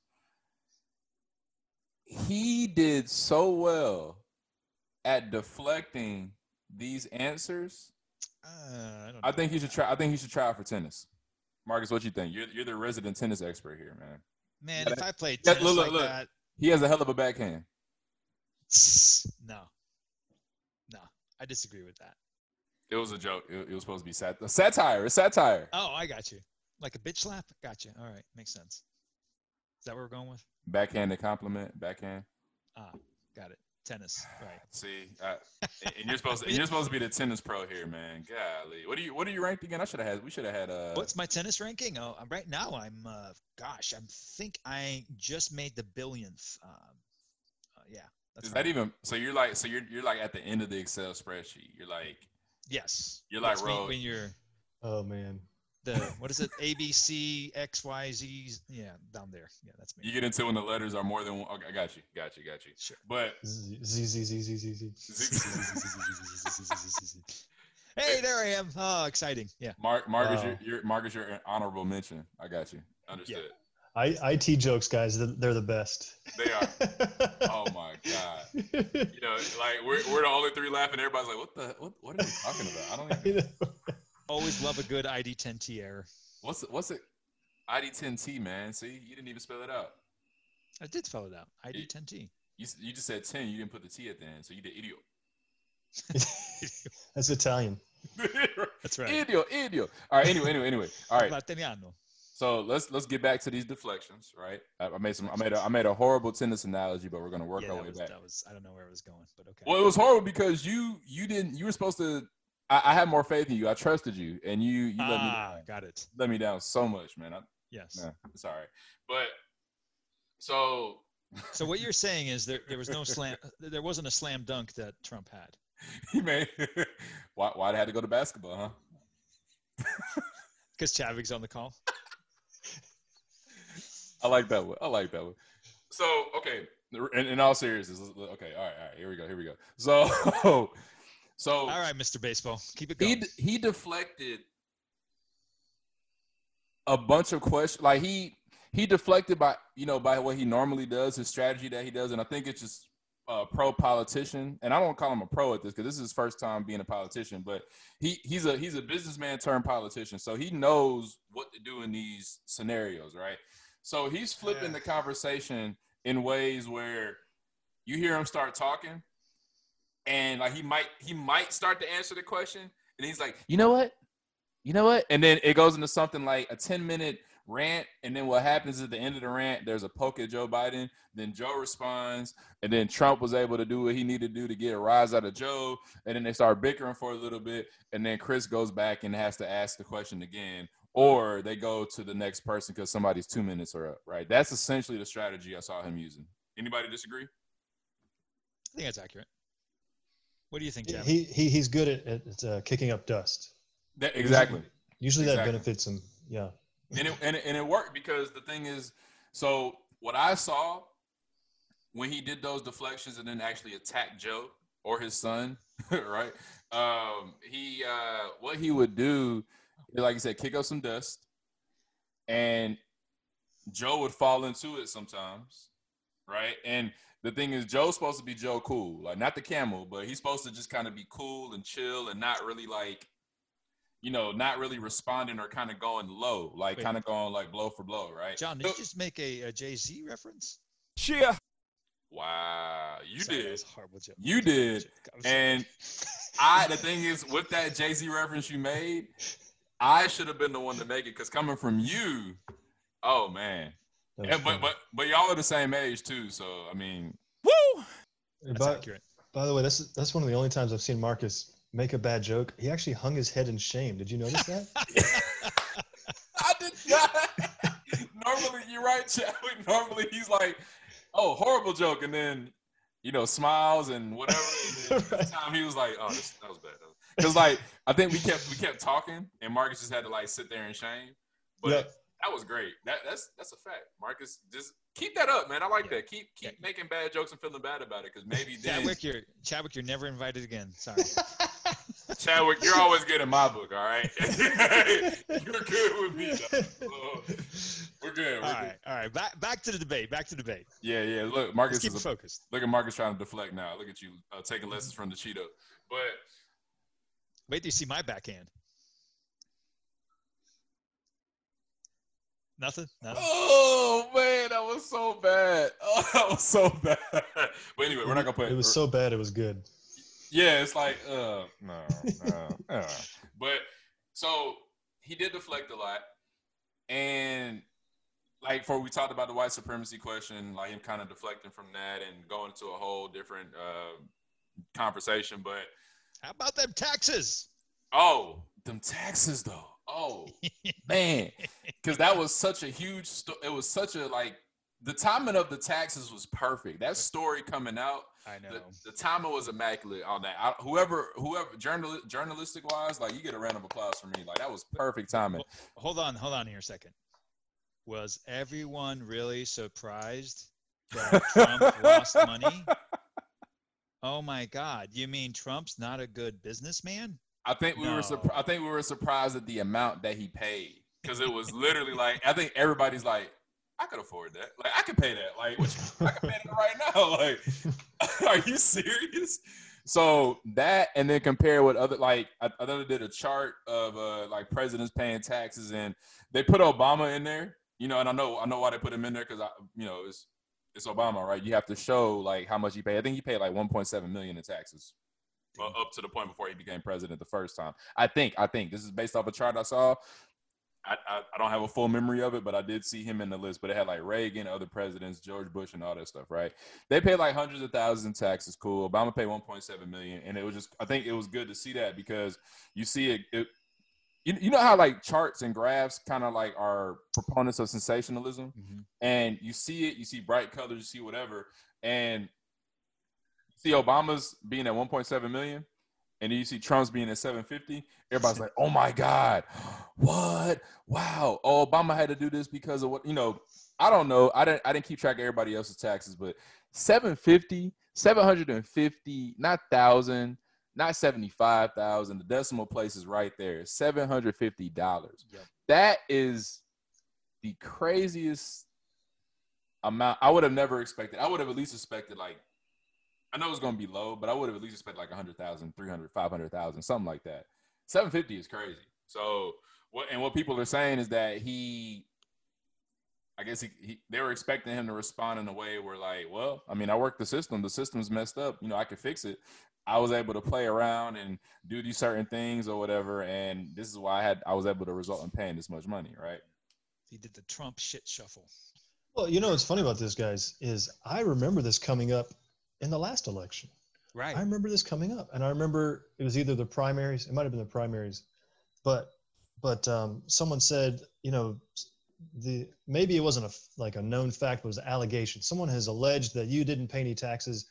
he did so well at deflecting these answers. Uh, I don't I think he should try. I think he should try out for tennis. Marcus, what you think? You're you're the resident tennis expert here, man. Man, if I played tennis look, look, like look. that, He has a hell of a backhand. no, no, I disagree with that. It was a joke. It, it was supposed to be sat- satire. It's satire. Oh, I got you. Like a bitch slap. Gotcha. All right, makes sense. Is that what we're going with? Backhanded compliment. Backhand. Ah, got it. Tennis. Right. <sighs> See, I, and and you're supposed to, <laughs> and you're supposed to be the tennis pro here, man. Golly, what are you? What are you ranked again? I should have had. We should have had. Uh, What's my tennis ranking? Oh, I'm- right now I'm. Uh, gosh, I think I just made the billionth. Um, uh, yeah. That's is right. that even? So you're like, so you're you're like at the end of the Excel spreadsheet. You're like, Yes. You're like That's when you're Oh man. The what is it? A B C X Y Z. Yeah, down there. Yeah, that's me. you get into when the letters are more than one. Okay, I got you, got you, got you. Sure. But Z Z Z Z Z Z Z. hey, there I am. Oh, exciting. Yeah. Mark, Marcus, Wow. you're, you're Marcus, honorable mention. I got you. Understood. I IT jokes, guys. they're- They're the best. They are. Oh my god. You know, like we're we're the only three laughing. Everybody's like, what the what? What are they talking about? I don't even. Always love a good ID10T error. What's it? What's it? ID10T, man. See, you didn't even spell it out. I did spell it out. ID10T. You you just said ten. You didn't put the T at the end, so you did idiot. <laughs> That's Italian. <laughs> That's right. Idiot, idiot. All right. Anyway, anyway, anyway. All right. Latiniano. So let's let's get back to these deflections, right? I, I made some. I made a I made a horrible tennis analogy, but we're gonna work Yeah, our way was, back. that was. I don't know where it was going, but okay. Well, it was horrible because you you didn't. You were supposed to. I, I had more faith in you. I trusted you, and you you let me ah, down. got it. let me down so much, man. I, Yes. nah, right. But so <laughs> So what you're saying is there there was no slam. There wasn't a slam dunk that Trump had. <laughs> he made <laughs> why why had to go to basketball, huh? Because Chadwick's on the call. I like that one. I like that one. So okay, in, in all seriousness, okay, all right, all right, here we go, here we go. So so All right, Mr. Baseball, keep it he going. d- he deflected a bunch of questions like he he deflected by you know by what he normally does his strategy that he does and i think it's just a pro politician and i don't call him a pro at this because this is his first time being a politician but he he's a he's a businessman turned politician so he knows what to do in these scenarios right so he's flipping Yeah. the conversation in ways where you hear him start talking and like he might he might start to answer the question and he's like you know what? You know what? And then it goes into something like a 10 minute rant and then what happens at the end of the rant there's a poke at joe biden then joe responds and then trump was able to do what he needed to do to get a rise out of joe and then they start bickering for a little bit and then chris goes back and has to ask the question again or they go to the next person because somebody's two minutes are up right? That's essentially the strategy i saw him using. Anybody disagree? I think that's accurate. What do you think, Chav? He, he he's good at, at uh, kicking up dust. that, exactly Usually that Exactly. benefits him. Yeah. and it, and it and it worked because the thing is, so what I saw when he did those deflections and then actually attacked Joe or his son, <laughs> right? Um, he uh, what he would do, like you said, kick up some dust, and Joe would fall into it sometimes, right? And the thing is, Joe's supposed to be Joe cool, like not the camel, but he's supposed to just kind of be cool and chill and not really like you know, not really responding or kind of going low, like kind of going like blow for blow, right? John, did you just make a, a Jay Z reference? Cheer. Wow, you Sorry, that did. was a horrible joke. You did. <laughs> And I, the thing is, with that Jay Z reference you made, I should have been the one to make it because coming from you, oh man. That was And, but funny. but but y'all are the same age too, so I mean, Woo. That's by, accurate. by the way, that's that's one of the only times I've seen Marcus make a bad joke. He actually hung his head in shame. Did you notice that? <laughs> <laughs> I did not. <laughs> normally, you're right, Chadwick. Normally, he's like, "Oh, horrible joke," and then you know smiles and whatever. And Right. this time he was like, "Oh, this, that was bad." Because like I think we kept we kept talking, and Marcus just had to like sit there in shame. But Yep. That was great. That that's that's a fact. Marcus, just keep that up, man. I like that. Keep keep Yeah. making bad jokes and feeling bad about it, because maybe <laughs> then Chadwick, you're Chadwick, you're never invited again. Sorry. <laughs> Chadwick, you're always good in my book. All right, <laughs> you're good with me. Though. We're good. We're all good. right, all right. Back back to the debate. Back to the debate. Yeah, yeah. Look, Let's Marcus keep is it a, focused. look at Marcus trying to deflect now. Look at you uh, taking lessons from the Cheeto. But Wait till you see my backhand. Nothing. Nothing. oh man, that was so bad. <laughs> Oh, that was so bad. <laughs> But anyway, we're not gonna put It was so bad. It was good. Yeah, it's like uh no, no, <laughs> uh. But so he did deflect a lot, and like for we talked about the white supremacy question, like him kind of deflecting from that and going to a whole different uh, conversation. But How about them taxes? oh, them taxes though. Oh <laughs> man, because that was such a huge. Sto- it was such a like the timing of the taxes was perfect. That story coming out I know. the, the timing was immaculate on that. I, whoever, whoever, journal, journalistic wise, like you get a round of applause for me. Like that was perfect timing. Hold on, hold on here a second. Was everyone really surprised that <laughs> Trump lost money? Oh my God! You mean Trump's not a good businessman? I think we were, surpri- No. I think we were surprised at the amount that he paid because it was literally like I think everybody's like, I could afford that. Like I could pay that. Like which, I can pay that right now. <laughs> Like, <laughs> are you serious? So that and then compare with other like I, I know they did a chart of uh like presidents paying taxes and they put Obama in there. You know, and I know I know why they put him in there because I you know it's it's Obama, right? You have to show like how much he paid. I think he paid like 1.7 million in taxes. Well, up to the point before he became president the first time. I think. I think this is based off a chart I saw. I, I, I don't have a full memory of it, but I did see him in the list. But it had like Reagan, other presidents, George Bush, and all that stuff, right? They paid like hundreds of thousands in taxes. Cool. Obama paid 1.7 million, and it was just. I think it was good to see that because you see it. it you, you know how like charts and graphs kind of like are proponents of sensationalism Mhm. and you see it, you see bright colors, you see whatever, and see Obama's being at 1.7 million, and you see Trump's being at 750. Everybody's like, "Oh my God, what? Wow! Oh, Obama had to do this because of what? You know, I don't know. I didn't. I didn't keep track of everybody else's taxes, but 750, 750, not thousand." Not seventy-five thousand. The decimal place is right there. Seven hundred fifty dollars. Yep. That is the craziest amount I would have never expected. I would have at least expected like I know it's going to be low, but I would have at least expected like 100,000, 300, 500,000, something like that. 750 is crazy. So what and what people are saying is that he I guess he, he they were expecting him to respond in a way where like, well, I mean, I worked the system. The system's messed up. You know, I could fix it. I was able to play around and do these certain things or whatever, and this is why I had I was able to result in paying this much money, right? He did the Trump shit shuffle. Well, you know what's funny about this, guys, is I remember this coming up in the last election. Right. I remember this coming up, and I remember it was either the primaries. It might have been the primaries, but but um, someone said, you know, the maybe it wasn't a like a known fact, but it was an allegation. Someone has alleged that you didn't pay any taxes,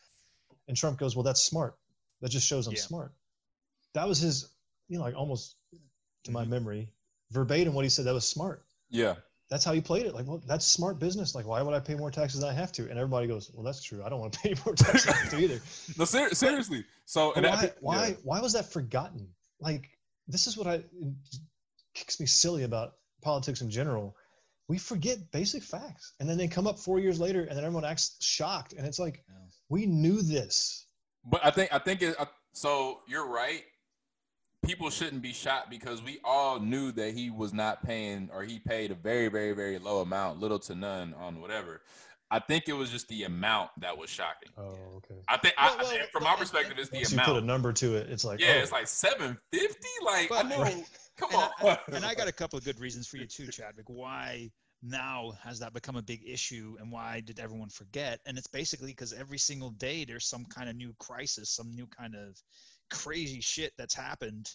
and Trump goes, "Well, that's smart. That just shows I'm Yeah. smart." That was his, you know, like almost to my Mhm. memory, verbatim what he said. That was smart Yeah. That's how he played it. Like, well, that's smart business. Like, why would I pay more taxes than I have to? And everybody goes, well, that's true. I don't want to <laughs> pay more taxes than I have to either. <laughs> No, ser- seriously. So But and I why, think- why, yeah. why was that forgotten? Like, this is what I kicks me silly about politics in general. We forget basic facts, and then they come up four years later, and then everyone acts shocked, and it's like, No. we knew this. But I think I think it. I, so you're right. People shouldn't be shocked because we all knew that he was not paying or he paid a very, very, very low amount, little to none on whatever. I think it was just the amount that was shocking. Oh, okay. I think, Well, I, I well, think from well, my perspective, it's the Once you put a number to it, it's like Yeah, oh, it's like seven fifty. Like I know. right. <laughs> Come and, on. I, and I got a couple of good reasons for you too, Chadwick. Why now has that become a big issue, and why did everyone forget? And it's basically because every single day there's some kind of new crisis, some new kind of crazy shit that's happened.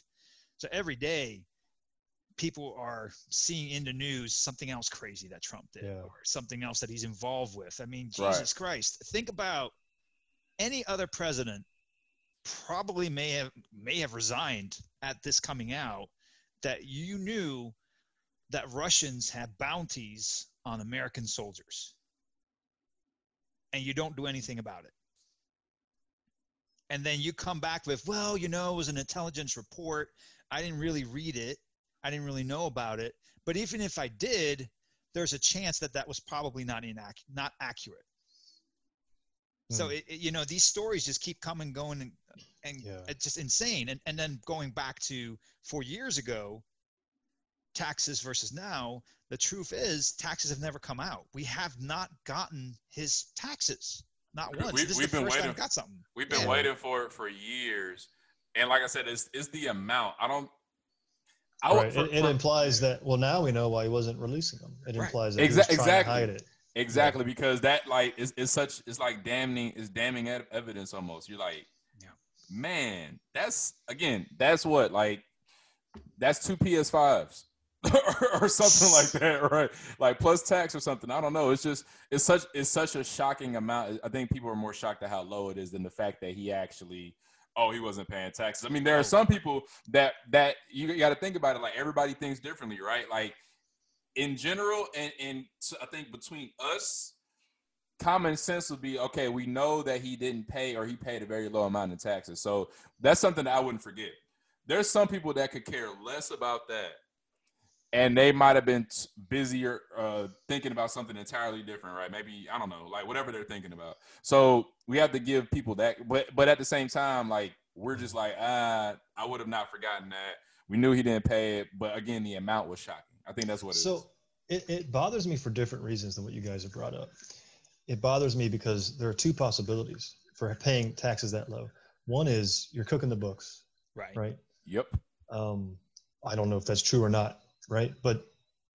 So every day, people are seeing in the news something else crazy that Trump did, Yeah. or something else that he's involved with. I mean, Right. Jesus Christ! Think about any other president probably may have may have resigned at this coming out that you knew that Russians have bounties on American soldiers and you don't do anything about it. And then you come back with, well, you know, it was an intelligence report. I didn't really read it. I didn't really know about it. But even if I did, there's a chance that that was probably not inac- not accurate. So Hmm. it, it- you know these stories just keep coming, going, and, and Yeah. it's just insane. And and then going back to four years ago, taxes versus now. The truth is, taxes have never come out. We have not gotten his taxes, not We- once. we- this we've is the been first waiting- we got something. We've been Yeah. waiting for it for years, and like I said, it's it's the amount. I don't. I right. would- for- it, it for- implies that well now we know why he wasn't releasing them. It Right. implies that Exa- he was trying exactly. to hide it. Exactly, because that like is, is such it's like damning is damning evidence almost. You're like, Yeah. man, that's again, that's what like that's two PS5s <laughs> or, something like that, right? Like plus tax or something. I don't know. It's just it's such it's such a shocking amount. I think people are more shocked at how low it is than the fact that he actually oh he wasn't paying taxes. I mean, there are some people that that you got to think about it. Like everybody thinks differently, right? Like in general, and and I think between us, common sense would be okay. We know that he didn't pay or he paid a very low amount in taxes, so that's something that I wouldn't forget. There's some people that could care less about that, and they might have been t- busier uh, thinking about something entirely different, right? Maybe I don't know, like whatever they're thinking about. So we have to give people that, but but at the same time, like we're just like ah, I would have not forgotten that. We knew he didn't pay it, but again, the amount was shocking. I think that's what it is. So it, it bothers me for different reasons than what you guys have brought up. It bothers me because there are two possibilities for paying taxes that low. One is you're cooking the books, Right. right? Yep. Um, I don't know if that's true or not, right? But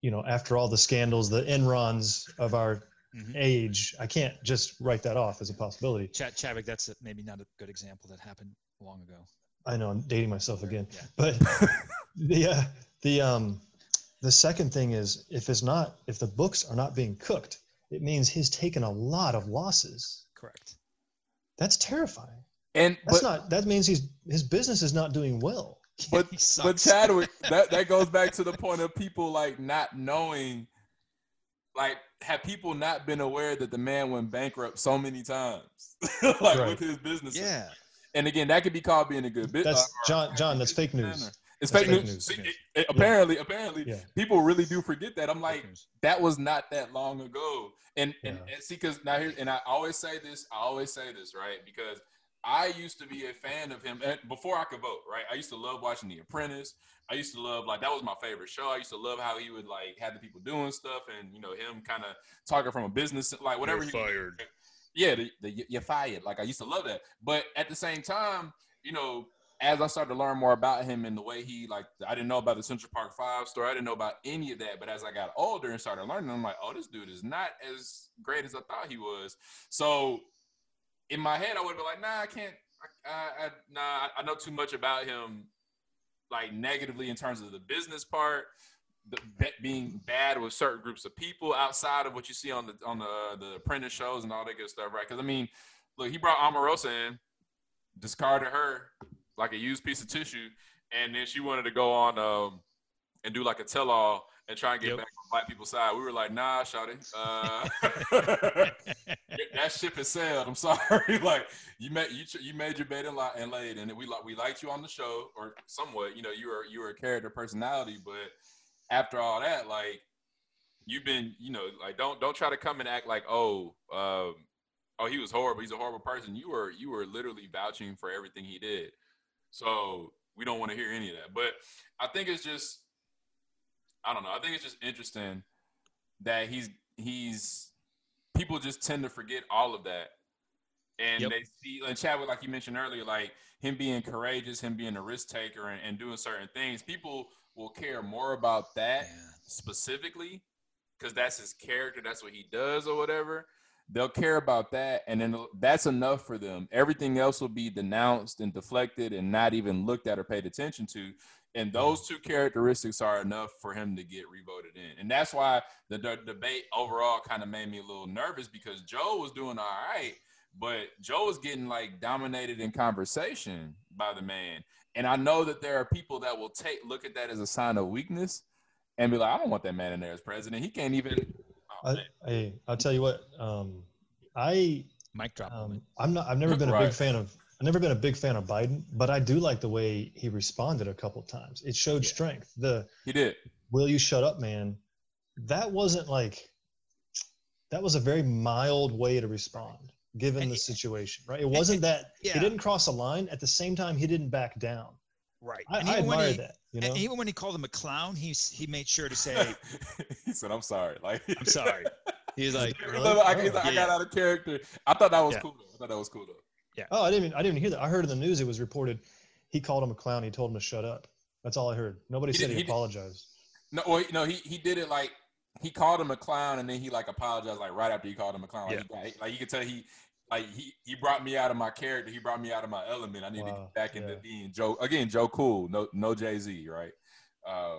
you know, after all the scandals, the Enrons of our Mhm. age, I can't just write that off as a possibility. Chad Chadwick, that's a, maybe not a good example that happened long ago. I know I'm dating myself again, Yeah. <laughs> but the uh, the um the second thing is if it's not if the books are not being cooked, it means he's taken a lot of losses. Correct. That's terrifying. And That's but not that means he's his business is not doing well. But but. Chadwick, <laughs> that that goes back to the point of people like not knowing, like have people not been aware that the man went bankrupt so many times, <laughs> like Right. with his business. yeah. And again, that could be called being a good business. That's uh, John uh, John, that's fake news. It's fake fake news. news. See, it- it- apparently, apparently, Yeah. people really do forget that. I'm like, that was not that long ago. And and, and see, because now here, and I always say this, I always say this, right? Because I used to be a fan of him before I could vote, right? I used to love watching The Apprentice. I used to love like that was my favorite show. I used to love how he would like have the people doing stuff and you know him kind of talking from a business like whatever he fired. yeah, the, the, you're fired. Like I used to love that, but at the same time, you know, as I started to learn more about him and the way he like, I didn't know about the Central Park Five story. I didn't know about any of that. But as I got older and started learning, I'm like, oh, this dude is not as great as I thought he was. So in my head, I would be like, nah, I can't. I, I, nah, I know too much about him, like negatively in terms of the business part. The, being bad with certain groups of people outside of what you see on the on the the apprentice shows and all that good stuff, right? Because I mean, look, he brought Omarosa in, discarded her like a used piece of tissue, and then she wanted to go on um and do like a tell all and try and get Yep. back on black people's side. We were like, nah, shawty, uh, <laughs> that ship has sailed. I'm sorry, <laughs> like you made you you made your bed and, li- and laid, and we like we liked you on the show or somewhat. You know, you were you were a character personality, but after all that, like you've been, you know, like don't don't try to come and act like oh. Um, oh, he was horrible. He's a horrible person. You were you were literally vouching for everything he did. So we don't want to hear any of that. But I think it's just, I don't know. I think it's just interesting that he's he's people just tend to forget all of that, and Yep. they see and Chadwick, like you mentioned earlier, like him being courageous, him being a risk taker, and, and doing certain things. People will care more about that Yeah. specifically because that's his character, that's what he does or whatever. They'll care about that, and then that's enough for them. Everything else will be denounced and deflected and not even looked at or paid attention to. And those two characteristics are enough for him to get revoted in. And that's why the, the debate overall kind of made me a little nervous because Joe was doing all right, but Joe was getting like dominated in conversation by the man. And I know that there are people that will take look at that as a sign of weakness and be like, I don't want that man in there as president. He can't even. Oh, I, man. I I'll tell you what. Um, I Mic drop. um. I'm not. I've never been a Right. big fan of. I've never been a big fan of Biden, but I do like the way he responded a couple times. It showed Yeah. strength. The he did. "Will you shut up, man?" That wasn't like. That was a very mild way to respond, given And the he- situation. Right. It wasn't that yeah. he didn't cross a line. At the same time, he didn't back down. Right. I, and I even when admire he, that. You and know. even when he called him a clown, he's he made sure to say, <laughs> he said, "I'm sorry." Like, "I'm sorry." <laughs> He's like, Really? I, he's Oh. like, I Yeah. got out of character. I thought that was Yeah. cool. Though. I thought that was cool though. Oh, I didn't even I didn't even hear that. I heard in the news it was reported he called him a clown. He told him to shut up. That's all I heard. Nobody He said did- he, he did- apologized. No, well, no, he he did it like he called him a clown, and then he like apologized like right after he called him a clown. Like, he, like, like you could tell he like he he brought me out of my character. He brought me out of my element. I need to get back into yeah. being Joe again. Joe Cool, no no Jay Z, right? Uh,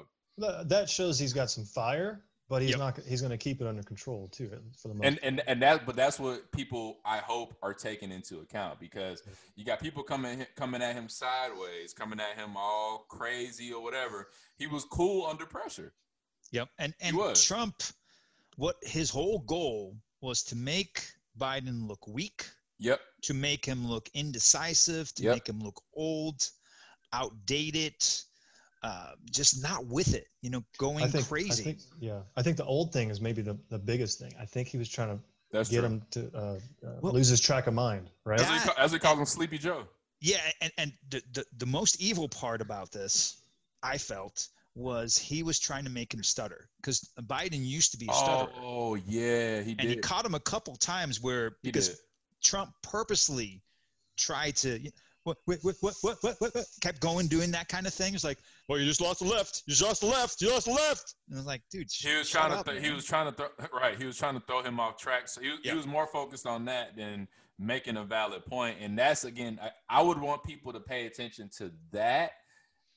That shows he's got some fire, but he's Yep. not. He's going to keep it under control too, for the most. and and and that but that's what people I hope are taking into account because you got people coming coming at him sideways, coming at him all crazy or whatever. He was cool under pressure. Yep. And and was. Trump, what his whole goal was to make Biden look weak, Yep. to make him look indecisive, to Yep. make him look old, outdated, uh, just not with it. You know, going I think, crazy. I think, yeah, I think the old thing is maybe the, the biggest thing. I think he was trying to That's get true. him to uh, uh, Well- lose his track of mind, right? As we, That- as we call him Sleepy Joe. Yeah, and and the, the the most evil part about this, I felt, was he was trying to make him stutter because Biden used to be a stutterer, Oh yeah, he did. and he caught him a couple times where because. Trump purposely tried to. What, what, what, what, what, what, what, what, kept going doing that kind of thing. It's like, well, you just lost the left. You just lost the left. You lost the left. And I was like, dude, He was shut trying to. Th- he was trying to. Th- <laughs> right. He was trying to throw him off track. So he, Yeah. he was more focused on that than making a valid point. And that's again, I, I would want people to pay attention to that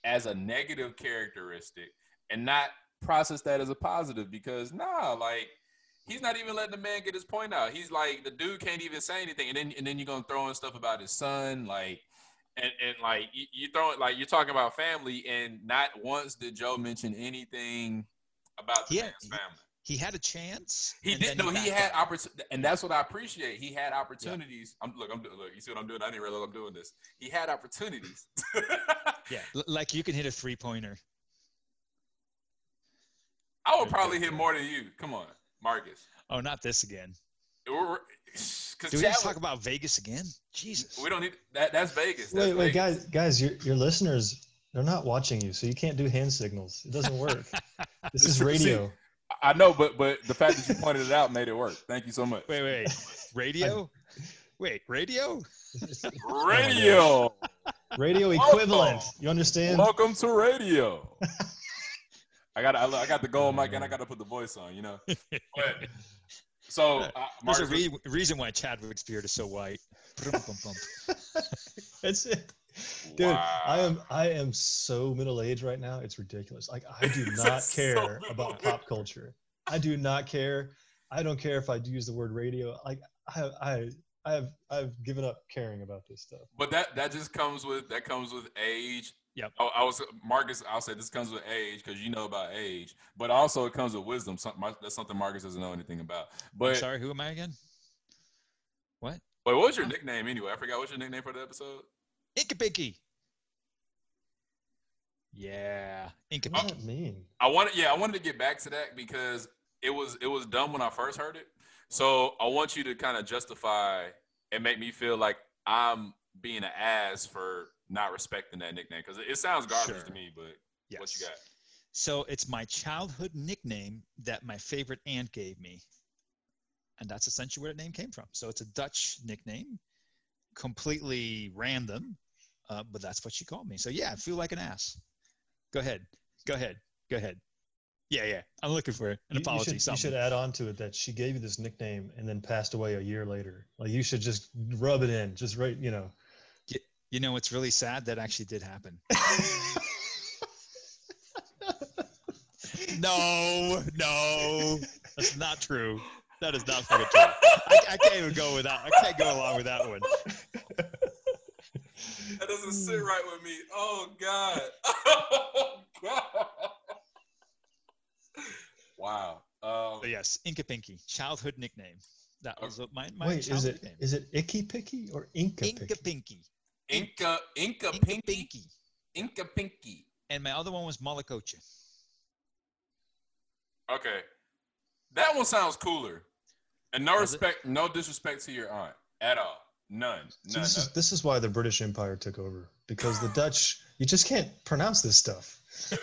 as a negative characteristic and not process that as a positive. Because nah, like he's not even letting the man get his point out. He's like the dude can't even say anything, and then and then you're gonna throw in stuff about his son, like. And, and like you, you throw it like you're talking about family, and not once did Joe mention anything about the Yeah. man's family. He had a chance. He did then no. He backed had opportunity, and that's what I appreciate. He had opportunities. I'm look. I'm look. You see what I'm doing? I didn't realize I'm doing this. He had opportunities. <laughs> Yeah, l- like you can hit a three pointer. I would probably hit more than you. Come on, Marcus. Oh, not this again. Because Do we just talk about Vegas again? Jesus. we don't need that. That's Vegas. That's Wait, wait, Vegas. guys, guys, your your listeners, they're not watching you, so you can't do hand signals. It doesn't work. <laughs> this is <laughs> See, radio. I know, but but the fact that you pointed it out made it work. Thank you so much. Wait, wait. Radio? <laughs> Wait, radio? Radio. radio Welcome. equivalent. You understand? Welcome to radio. I got I, I got the gold mic and I got to put the voice on. You know. But, so uh, There's a re- reason why Chadwick's beard is so white. <laughs> That's it. Dude, I am I am so middle aged right now. It's ridiculous. Like I do <laughs> not So care about pop culture. I do not care. I don't care if I use the word radio. Like I I I have I've given up caring about this stuff. But that that just comes with that comes with age. Yep. I, I was Marcus. I'll say this comes with age because you know about age, but also it comes with wisdom. Some, Mar- that's something Marcus doesn't know anything about. I'm But sorry, who am I again? What? but what was your nickname anyway? I forgot what's your nickname for the episode. Inka Pinky. Yeah. Inka What does Pinky. that mean? I wanted yeah I wanted to get back to that because it was it was dumb when I first heard it. So I want you to kind of justify and make me feel like I'm being an ass for not respecting that nickname because it, it sounds garbage Sure. to me. But Yes. what you got? So it's my childhood nickname that my favorite aunt gave me. And that's essentially where the name came from. So it's a Dutch nickname, completely random, uh, but that's what she called me. So yeah, I feel like an ass. Go ahead. Go ahead. Go ahead. Yeah, yeah. I'm looking for it. an You- apology. You should, you should add on to it that she gave you this nickname and then passed away a year later. Like you should just rub it in, just right, you know. You know, it's really sad that actually did happen. <laughs> No, no, that's not true. That is not fucking true. I, I can't even go without. I can't go along with that one. That doesn't sit right with me. Oh God. <laughs> Oh God. Wow. Um, But yes, Inca Pinky, childhood nickname. That was what my my Wait, is childhood it nickname. is it Icky Picky or Inca Inca Picky? Pinky. Inca Inca Inca Pinky. Pinky. Inca Pinky. And my other one was Malacocha. Okay. That one sounds cooler. And no it? respect, no disrespect to your aunt at all. None. None. this is this is why the British Empire took over because the Dutch you just can't pronounce this stuff. <laughs>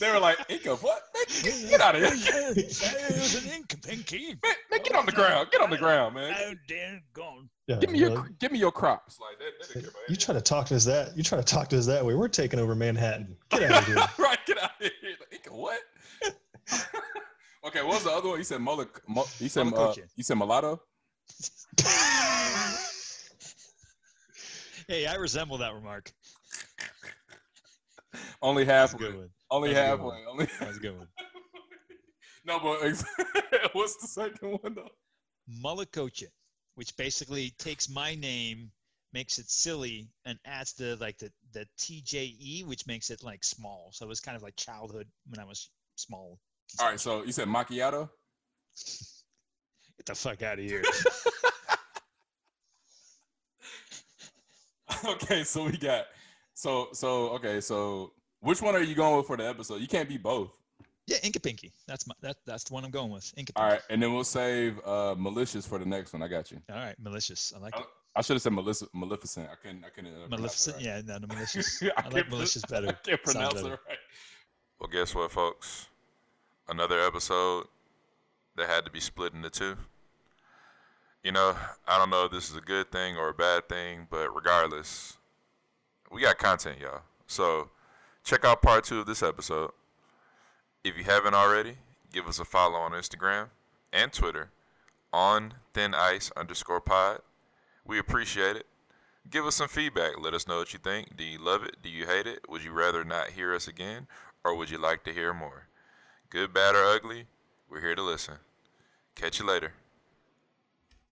They were like, Inca, what? Get, get out of here. <laughs> <laughs> It was an Inca Pinky. Man, man, get on the ground. Get on the ground, man. Oh, damn, gone. Yeah, Give me your give me your crops. Like that, that didn't care about you try to talk to us that you try to talk to us that way. We're taking over Manhattan. Get out of here. <laughs> right, get out of here. Like, what? <laughs> okay, what was the other one? You said Mullic, Mul- you said uh, you said mulatto. <laughs> Hey, I resemble that remark. Only That's halfway. one. Only That's halfway. one. Only. That was a good one. No, but <laughs> what's the second one though? Malacocha, which basically takes my name, makes it silly, and adds the like the the TJE, which makes it like small. So it was kind of like childhood when I was small. All right, so you said macchiato. <laughs> Get the fuck out of here. <laughs> okay, so we got so so okay, so which one are you going with for the episode? You can't be both. Yeah, Inca Pinky. That's my that that's the one I'm going with. Inca All Pinky. right, and then we'll save uh malicious for the next one. I got you. All right, malicious. I like it. I should have said Melissa, Maleficent. I couldn't. I couldn't. Uh, Maleficent. right. Yeah, no, no, malicious. <laughs> I I, like pro- malicious <laughs> I better. can't Sounds pronounce it right. Well, guess what, folks? Another episode that had to be split into two. You know, I don't know if this is a good thing or a bad thing, but regardless, we got content, y'all. So check out part two of this episode. If you haven't already, give us a follow on Instagram and Twitter on thin ice underscore pod. We appreciate it. Give us some feedback. Let us know what you think. Do you love it? Do you hate it? Would you rather not hear us again? Or would you like to hear more? Good, bad, or ugly, we're here to listen. Catch you later.